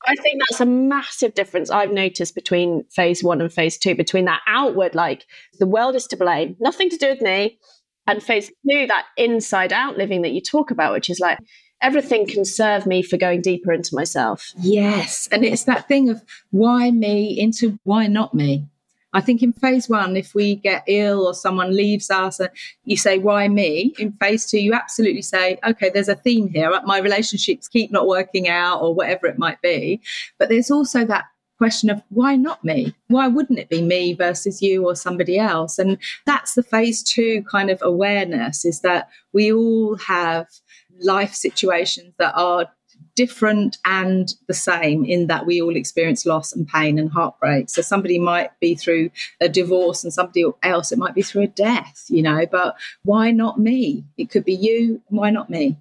Speaker 1: I think that's a massive difference I've noticed between phase one and phase two, between that outward, like the world is to blame, nothing to do with me, and phase two, that inside out living that you talk about, which is like everything can serve me for going deeper into myself.
Speaker 2: Yes. And it's that thing of why me into why not me? I think in phase one, if we get ill or someone leaves us, you say, why me? In phase two, you absolutely say, okay, there's a theme here. My relationships keep not working out or whatever it might be. But there's also that question of why not me? Why wouldn't it be me versus you or somebody else? And that's the phase two kind of awareness is that we all have life situations that are different and the same in that we all experience loss and pain and heartbreak. So somebody might be through a divorce and somebody else, it might be through a death, you know, but why not me? It could be you. Why not me?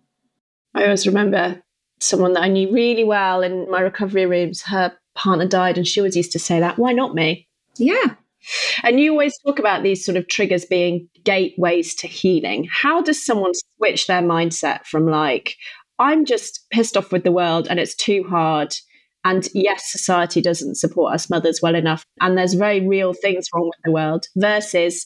Speaker 1: I always remember someone that I knew really well in my recovery rooms. Her partner died, and she always used to say that, why not me?
Speaker 2: Yeah.
Speaker 1: And you always talk about these sort of triggers being gateways to healing. How does someone switch their mindset from like, I'm just pissed off with the world and it's too hard. And yes, society doesn't support us mothers well enough. And there's very real things wrong with the world versus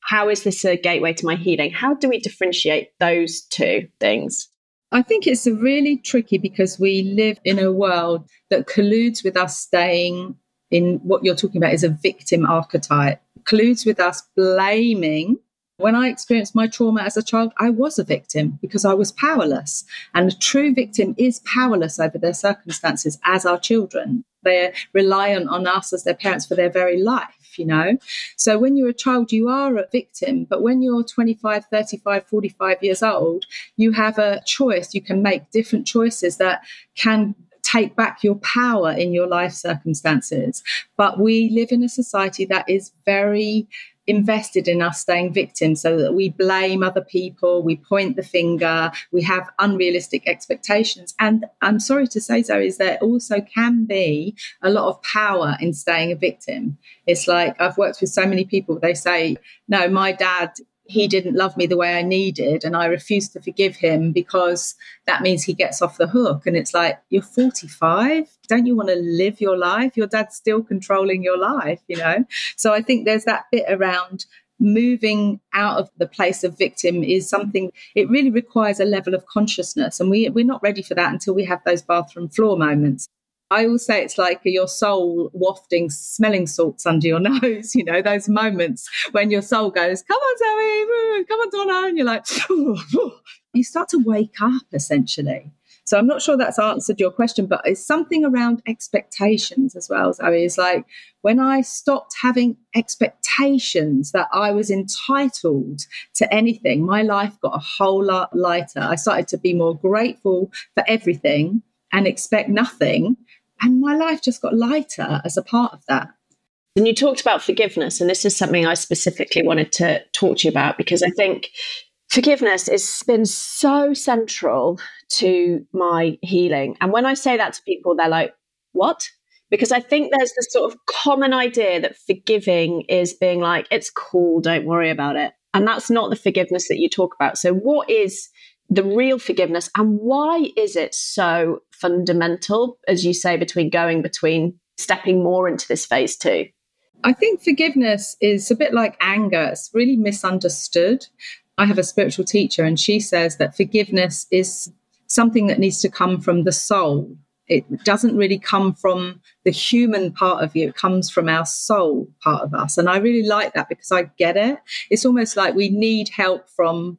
Speaker 1: how is this a gateway to my healing? How do we differentiate those two things?
Speaker 2: I think it's really tricky because we live in a world that colludes with us staying in what you're talking about is a victim archetype, colludes with us blaming when I experienced my trauma as a child, I was a victim because I was powerless. And a true victim is powerless over their circumstances, as are children. They're reliant on us as their parents for their very life, you know? So when you're a child, you are a victim. But when you're 25, 35, 45 years old, you have a choice. You can make different choices that can take back your power in your life circumstances. But we live in a society that is very invested in us staying victims so that we blame other people, we point the finger, we have unrealistic expectations. And I'm sorry to say, Zoe, is there also can be a lot of power in staying a victim. It's like I've worked with so many people, they say, no, my dad he didn't love me the way I needed, and I refused to forgive him because that means he gets off the hook. And it's like, you're 45. Don't you want to live your life? Your dad's still controlling your life, you know? So I think there's that bit around moving out of the place of victim is something it really requires a level of consciousness and we, we're not ready for that until we have those bathroom floor moments I always say it's like your soul wafting smelling salts under your nose, you know, those moments when your soul goes, come on, Zoe, mm, come on, Donna. And you're like, you start to wake up essentially. So I'm not sure that's answered your question, but it's something around expectations as well. So it's like when I stopped having expectations that I was entitled to anything, my life got a whole lot lighter. I started to be more grateful for everything and expect nothing. And my life just got lighter as a part of that.
Speaker 1: And you talked about forgiveness, and this is something I specifically wanted to talk to you about because I think forgiveness has been so central to my healing. And when I say that to people, they're like, what? Because I think there's this sort of common idea that forgiving is being like, it's cool, don't worry about it. And that's not the forgiveness that you talk about. So, what is the real forgiveness and why is it so fundamental, as you say, between going between stepping more into this phase two?
Speaker 2: I think forgiveness is a bit like anger. It's really misunderstood. I have a spiritual teacher, and she says that forgiveness is something that needs to come from the soul. It doesn't really come from the human part of you, it comes from our soul part of us. And I really like that because I get it. It's almost like we need help from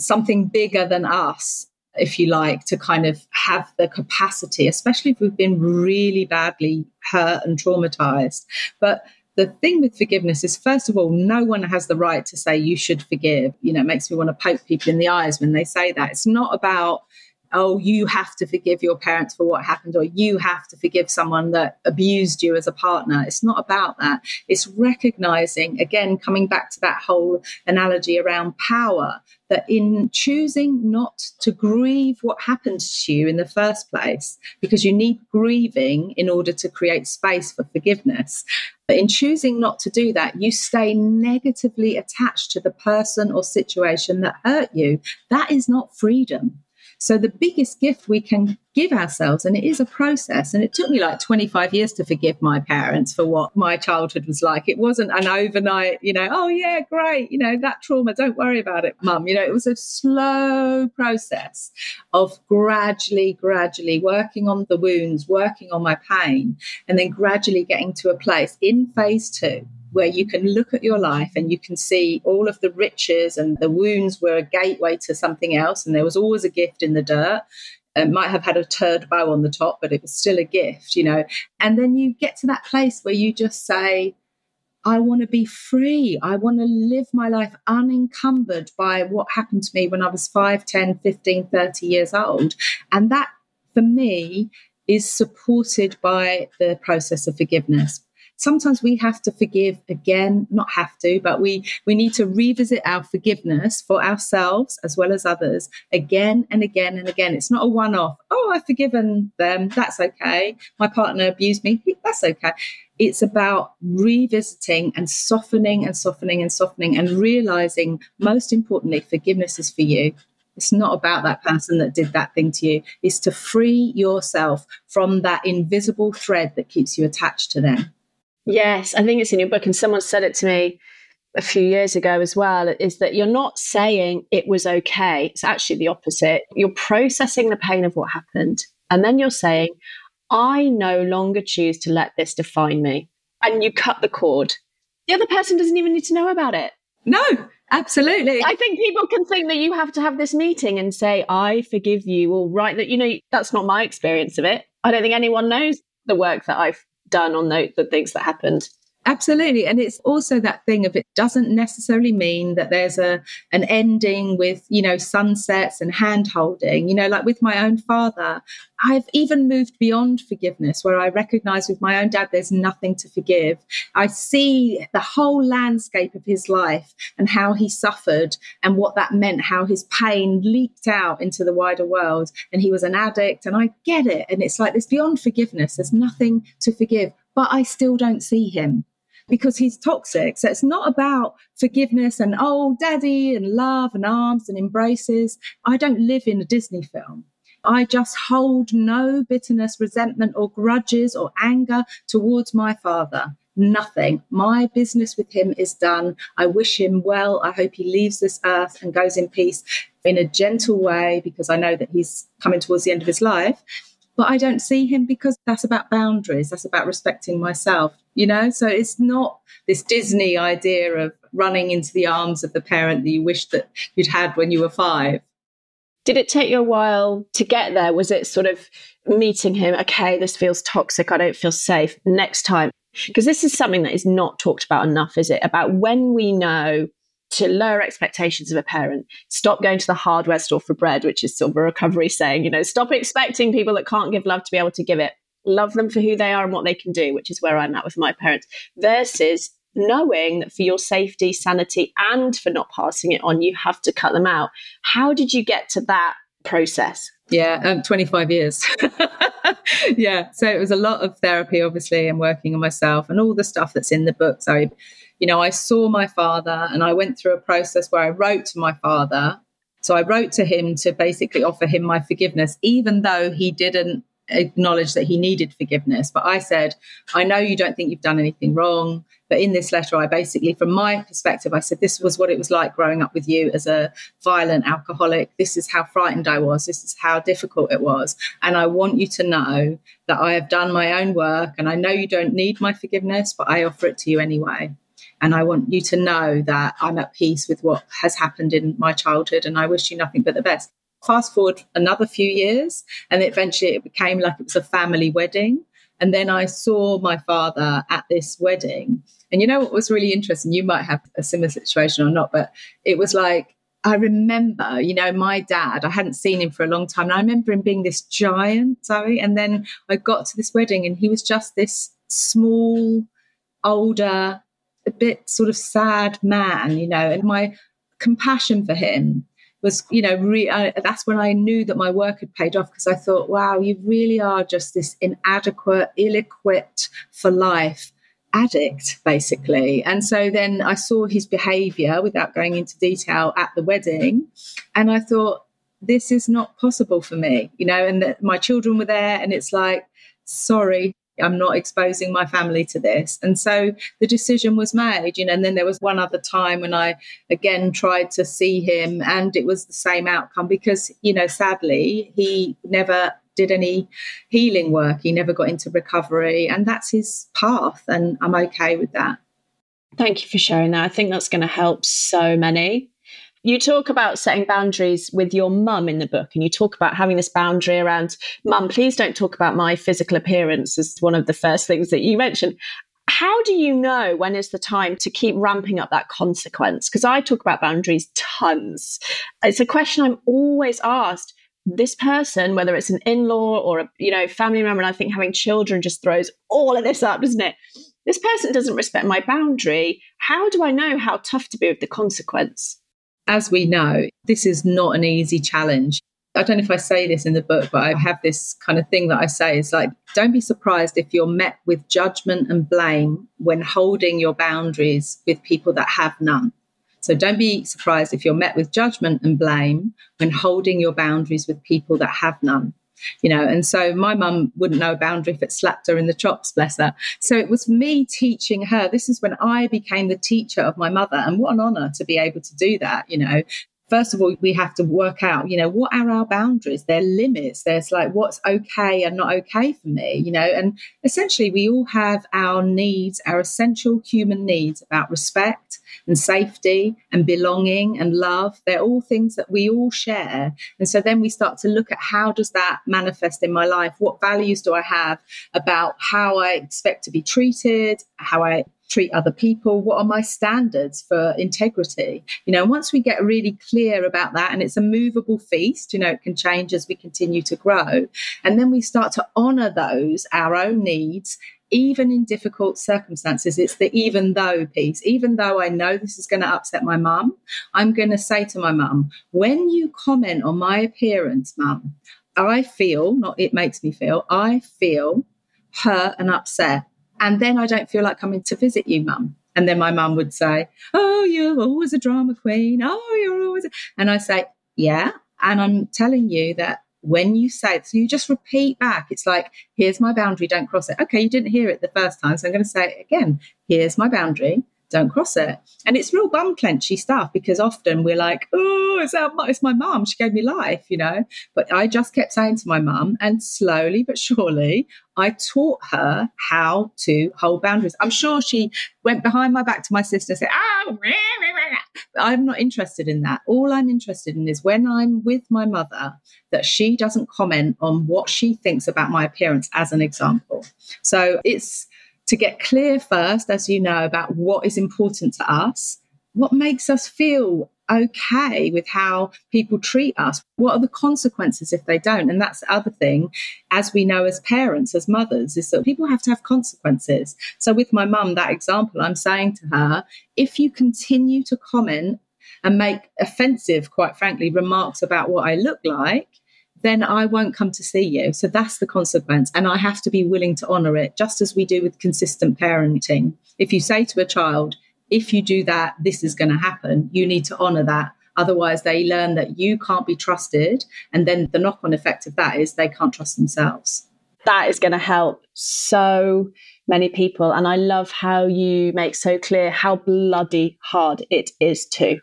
Speaker 2: something bigger than us if you like, to kind of have the capacity, especially if we've been really badly hurt and traumatized. But the thing with forgiveness is, first of all, no one has the right to say you should forgive. You know, it makes me want to poke people in the eyes when they say that. It's not about, oh, you have to forgive your parents for what happened, or you have to forgive someone that abused you as a partner. It's not about that. It's recognizing, again, coming back to that whole analogy around power, that in choosing not to grieve what happened to you in the first place, because you need grieving in order to create space for forgiveness. But in choosing not to do that, you stay negatively attached to the person or situation that hurt you. That is not freedom. So, the biggest gift we can give ourselves, and it is a process, and it took me like 25 years to forgive my parents for what my childhood was like. It wasn't an overnight, you know, oh, yeah, great, you know, that trauma, don't worry about it, mum. You know, it was a slow process of gradually, gradually working on the wounds, working on my pain, and then gradually getting to a place in phase two where you can look at your life and you can see all of the riches and the wounds were a gateway to something else. And there was always a gift in the dirt. It might have had a turd bow on the top, but it was still a gift, you know. And then you get to that place where you just say, I want to be free. I want to live my life unencumbered by what happened to me when I was 5, 10, 15, 30 years old. And that, for me, is supported by the process of forgiveness sometimes we have to forgive again, not have to, but we, we need to revisit our forgiveness for ourselves as well as others again and again and again. It's not a one off. Oh, I've forgiven them. That's okay. My partner abused me. That's okay. It's about revisiting and softening and softening and softening and realizing, most importantly, forgiveness is for you. It's not about that person that did that thing to you. It's to free yourself from that invisible thread that keeps you attached to them.
Speaker 1: Yes, I think it's in your book, and someone said it to me a few years ago as well is that you're not saying it was okay. It's actually the opposite. You're processing the pain of what happened. And then you're saying, I no longer choose to let this define me. And you cut the cord. The other person doesn't even need to know about it.
Speaker 2: No, absolutely.
Speaker 1: I think people can think that you have to have this meeting and say, I forgive you, or right that, you know, that's not my experience of it. I don't think anyone knows the work that I've done on the, the things that happened.
Speaker 2: Absolutely. And it's also that thing of it doesn't necessarily mean that there's a an ending with, you know, sunsets and hand holding. You know, like with my own father, I've even moved beyond forgiveness where I recognize with my own dad there's nothing to forgive. I see the whole landscape of his life and how he suffered and what that meant, how his pain leaked out into the wider world. And he was an addict, and I get it. And it's like this beyond forgiveness. There's nothing to forgive but I still don't see him because he's toxic. So it's not about forgiveness and, oh, daddy and love and arms and embraces. I don't live in a Disney film. I just hold no bitterness, resentment, or grudges or anger towards my father. Nothing. My business with him is done. I wish him well. I hope he leaves this earth and goes in peace in a gentle way because I know that he's coming towards the end of his life but I don't see him because that's about boundaries. That's about respecting myself, you know? So it's not this Disney idea of running into the arms of the parent that you wish that you'd had when you were five.
Speaker 1: Did it take you a while to get there? Was it sort of meeting him, okay, this feels toxic, I don't feel safe, next time? Because this is something that is not talked about enough, is it? About when we know to lower expectations of a parent, stop going to the hardware store for bread, which is sort of a recovery saying, you know, stop expecting people that can't give love to be able to give it. Love them for who they are and what they can do, which is where I'm at with my parents, versus knowing that for your safety, sanity, and for not passing it on, you have to cut them out. How did you get to that process?
Speaker 2: Yeah, um, 25 years. yeah, so it was a lot of therapy, obviously, and working on myself and all the stuff that's in the book. So, you know, I saw my father and I went through a process where I wrote to my father. So I wrote to him to basically offer him my forgiveness, even though he didn't acknowledge that he needed forgiveness. But I said, I know you don't think you've done anything wrong. But in this letter, I basically, from my perspective, I said, this was what it was like growing up with you as a violent alcoholic. This is how frightened I was. This is how difficult it was. And I want you to know that I have done my own work and I know you don't need my forgiveness, but I offer it to you anyway. And I want you to know that I'm at peace with what has happened in my childhood and I wish you nothing but the best. Fast forward another few years, and eventually it became like it was a family wedding. And then I saw my father at this wedding. And you know what was really interesting? You might have a similar situation or not, but it was like, I remember, you know, my dad, I hadn't seen him for a long time. And I remember him being this giant, Zoe. And then I got to this wedding and he was just this small, older, a bit sort of sad man, you know, and my compassion for him was, you know, re- I, that's when I knew that my work had paid off because I thought, wow, you really are just this inadequate, ill equipped for life addict, basically. And so then I saw his behavior without going into detail at the wedding. And I thought, this is not possible for me, you know, and that my children were there. And it's like, sorry, I'm not exposing my family to this. And so the decision was made, you know, and then there was one other time when I again tried to see him and it was the same outcome because, you know, sadly, he never did any healing work. He never got into recovery and that's his path and I'm okay with that.
Speaker 1: Thank you for sharing that. I think that's going to help so many. You talk about setting boundaries with your mum in the book, and you talk about having this boundary around, Mum, please don't talk about my physical appearance, as one of the first things that you mentioned. How do you know when is the time to keep ramping up that consequence? Because I talk about boundaries tons. It's a question I'm always asked. This person, whether it's an in-law or a you know family member, and I think having children just throws all of this up, doesn't it? This person doesn't respect my boundary. How do I know how tough to be with the consequence?
Speaker 2: As we know, this is not an easy challenge. I don't know if I say this in the book, but I have this kind of thing that I say is like, don't be surprised if you're met with judgment and blame when holding your boundaries with people that have none. So don't be surprised if you're met with judgment and blame when holding your boundaries with people that have none you know and so my mum wouldn't know a boundary if it slapped her in the chops bless her. So it was me teaching her. This is when i became the teacher of my mother and what an honor to be able to do that you know first of all, we have to work out, you know, what are our boundaries? Their limits. There's like what's okay and not okay for me, you know, and essentially we all have our needs, our essential human needs about respect and safety and belonging and love. They're all things that we all share. And so then we start to look at how does that manifest in my life? What values do I have about how I expect to be treated, how I treat other people? What are my standards for integrity? You know, once we get really clear about that, and it's a movable feast, you know, it can change as we continue to grow. And then we start to honor those, our own needs, even in difficult circumstances, it's the even though piece. Even though I know this is going to upset my mum, I'm going to say to my mum, when you comment on my appearance, mum, I feel, not it makes me feel, I feel hurt and upset. And then I don't feel like coming to visit you, mum. And then my mum would say, Oh, you're always a drama queen. Oh, you're always. And I say, Yeah. And I'm telling you that when you say it, so you just repeat back. It's like, here's my boundary, don't cross it. Okay, you didn't hear it the first time, so I'm going to say it again. Here's my boundary, don't cross it. And it's real bum clenchy stuff because often we're like, oh, it's, our, it's my mum. She gave me life, you know. But I just kept saying to my mum, and slowly but surely, I taught her how to hold boundaries. I'm sure she went behind my back to my sister and said, oh, I'm not interested in that. All I'm interested in is when I'm with my mother, that she doesn't comment on what she thinks about my appearance, as an example. So it's to get clear first, as you know, about what is important to us, what makes us feel okay with how people treat us. What are the consequences if they don't? And that's the other thing, as we know as parents, as mothers, is that people have to have consequences. So with my mum, that example, I'm saying to her, if you continue to comment and make offensive, quite frankly, remarks about what I look like, then I won't come to see you. So that's the consequence. And I have to be willing to honor it, just as we do with consistent parenting. If you say to a child, if you do that, this is going to happen, you need to honor that. Otherwise, they learn that you can't be trusted. And then the knock on effect of that is they can't trust themselves.
Speaker 1: That is going to help so many people. And I love how you make so clear how bloody hard it is to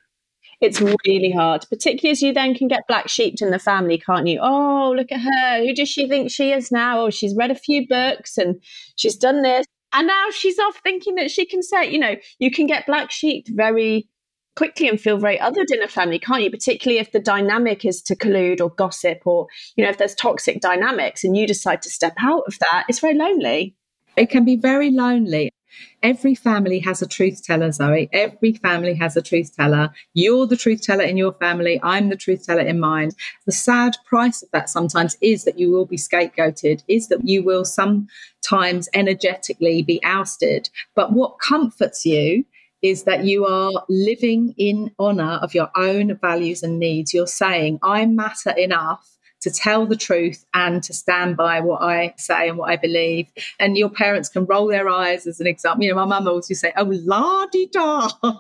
Speaker 1: it's really hard, particularly as you then can get black sheep in the family, can't you? Oh, look at her. Who does she think she is now? Oh, she's read a few books and she's done this. And now she's off thinking that she can say, you know, you can get black sheep very quickly and feel very othered in a family, can't you? Particularly if the dynamic is to collude or gossip or, you know, if there's toxic dynamics and you decide to step out of that, it's very lonely.
Speaker 2: It can be very lonely. Every family has a truth teller, Zoe. Every family has a truth teller. You're the truth teller in your family. I'm the truth teller in mine. The sad price of that sometimes is that you will be scapegoated, is that you will sometimes energetically be ousted. But what comforts you is that you are living in honor of your own values and needs. You're saying, I matter enough to tell the truth and to stand by what I say and what I believe. And your parents can roll their eyes as an example. You know, my mum always used to say, oh, la di da.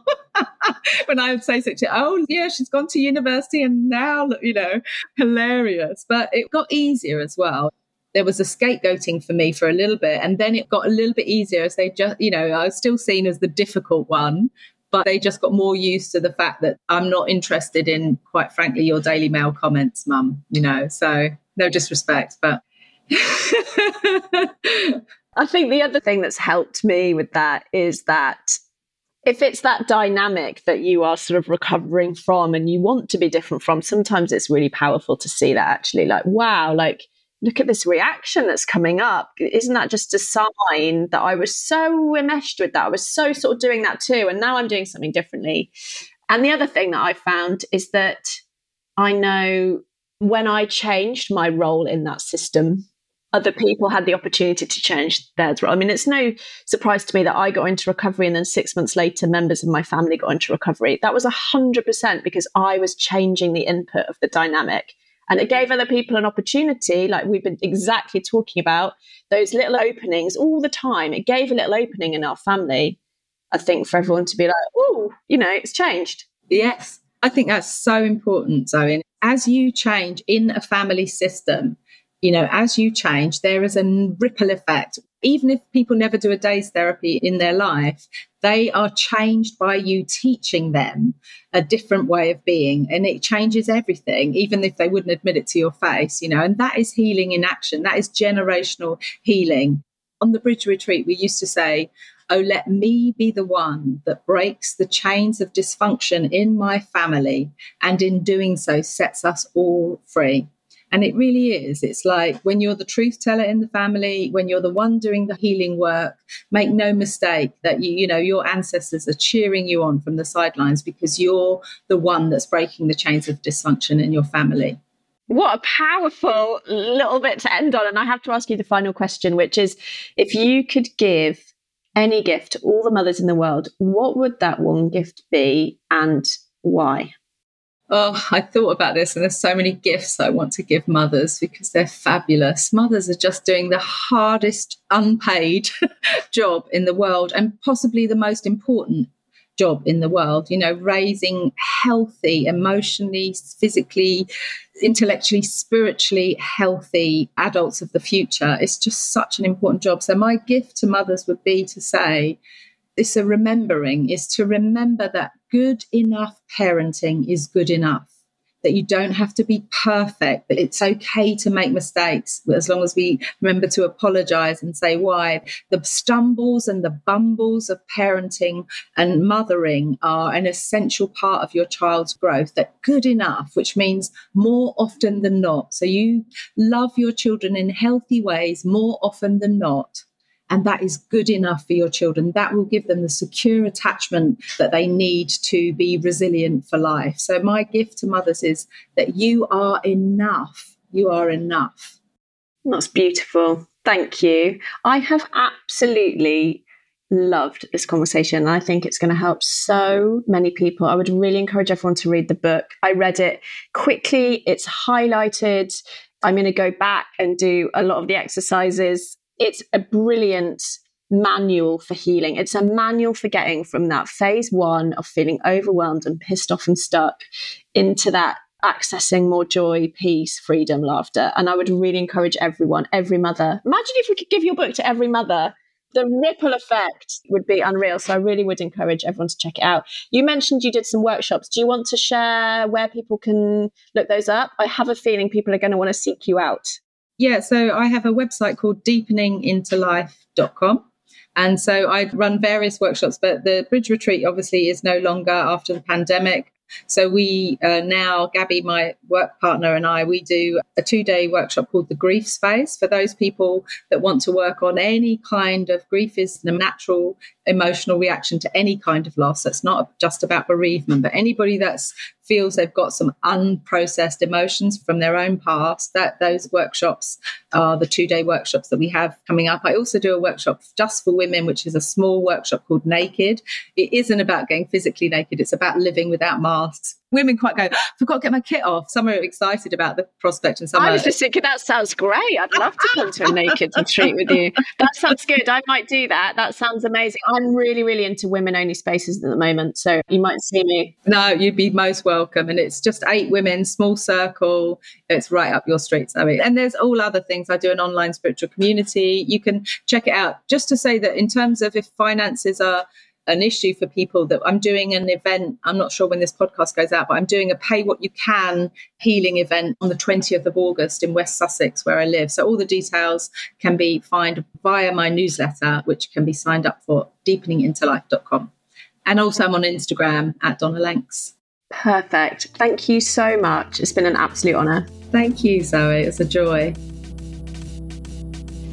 Speaker 2: when I would say such a, oh, yeah, she's gone to university and now, you know, hilarious. But it got easier as well there was a scapegoating for me for a little bit and then it got a little bit easier as they just you know i was still seen as the difficult one but they just got more used to the fact that I'm not interested in, quite frankly, your Daily Mail comments, mum, you know. So no disrespect, but.
Speaker 1: I think the other thing that's helped me with that is that if it's that dynamic that you are sort of recovering from and you want to be different from, sometimes it's really powerful to see that actually, like, wow, like look at this reaction that's coming up. Isn't that just a sign that I was so enmeshed with that? I was so sort of doing that too. And now I'm doing something differently. And the other thing that I found is that I know when I changed my role in that system, other people had the opportunity to change theirs. I mean, it's no surprise to me that I got into recovery and then six months later, members of my family got into recovery. That was 100% because I was changing the input of the dynamic. And it gave other people an opportunity, like we've been exactly talking about, those little openings all the time. It gave a little opening in our family, I think, for everyone to be like, oh, you know, it's changed.
Speaker 2: Yes. I think that's so important, Zoe. As you change in a family system, you know, as you change, there is a ripple effect. Even if people never do a day's therapy in their life, they are changed by you teaching them a different way of being. And it changes everything, even if they wouldn't admit it to your face, you know, and that is healing in action. That is generational healing. On the bridge retreat, we used to say, Oh, let me be the one that breaks the chains of dysfunction in my family, and in doing so, sets us all free. And it really is. It's like when you're the truth teller in the family, when you're the one doing the healing work, make no mistake that you, you know, your ancestors are cheering you on from the sidelines because you're the one that's breaking the chains of dysfunction in your family.
Speaker 1: What a powerful little bit to end on. And I have to ask you the final question, which is if you could give any gift to all the mothers in the world, what would that one gift be and why?
Speaker 2: Oh, I thought about this, and there's so many gifts I want to give mothers because they're fabulous. Mothers are just doing the hardest unpaid job in the world and possibly the most important job in the world. You know, raising healthy, emotionally, physically, intellectually, spiritually healthy adults of the future is just such an important job. So, my gift to mothers would be to say, it's a remembering, is to remember that good enough parenting is good enough that you don't have to be perfect, that it's okay to make mistakes as long as we remember to apologize and say why. The stumbles and the bumbles of parenting and mothering are an essential part of your child's growth, that good enough, which means more often than not. So you love your children in healthy ways more often than not and that is good enough for your children. That will give them the secure attachment that they need to be resilient for life. So, my gift to mothers is that you are enough. You are enough.
Speaker 1: That's beautiful. Thank you. I have absolutely loved this conversation. I think it's going to help so many people. I would really encourage everyone to read the book. I read it quickly, it's highlighted. I'm going to go back and do a lot of the exercises it's a brilliant manual for healing. It's a manual for getting from that phase one of feeling overwhelmed and pissed off and stuck into that accessing more joy, peace, freedom, laughter. And I would really encourage everyone, every mother. Imagine if we could give your book to every mother. The ripple effect would be unreal. So I really would encourage everyone to check it out. You mentioned you did some workshops. Do you want to share where people can look those up? I have a feeling people are going to want to seek you out.
Speaker 2: Yeah, so I have a website called deepeningintolife.com. And so I run various workshops, but the Bridge Retreat obviously is no longer after the pandemic. So we uh, now, Gabby, my work partner, and I, we do a two-day workshop called the Grief Space for those people that want to work on any kind of grief is the natural emotional reaction to any kind of loss. It's not just about bereavement, but anybody that feels they've got some unprocessed emotions from their own past, that those workshops are the two day workshops that we have coming up. I also do a workshop just for women, which is a small workshop called Naked. It isn't about getting physically naked, it's about living without masks women quite go, I forgot to get my kit off. Some are excited about the prospect and some
Speaker 1: I
Speaker 2: was
Speaker 1: just thinking, that sounds great. I'd love to come to a naked retreat with you. That sounds good. I might do that. That sounds amazing. I'm really, really into women only spaces at the moment. So you might see me.
Speaker 2: No, you'd be most welcome. And it's just eight women, small circle. It's right up your street, Zoe. And there's all other things. I do an online spiritual community. You can check it out. Just to say that in terms of if finances are an issue for people that I'm doing an event. I'm not sure when this podcast goes out, but I'm doing a pay what you can healing event on the 20th of August in West Sussex, where I live. So all the details can be found via my newsletter, which can be signed up for deepeningintolife.com. And also I'm on Instagram at Donna Lanks.
Speaker 1: Perfect. Thank you so much. It's been an absolute honour.
Speaker 2: Thank you, Zoe. It's a joy.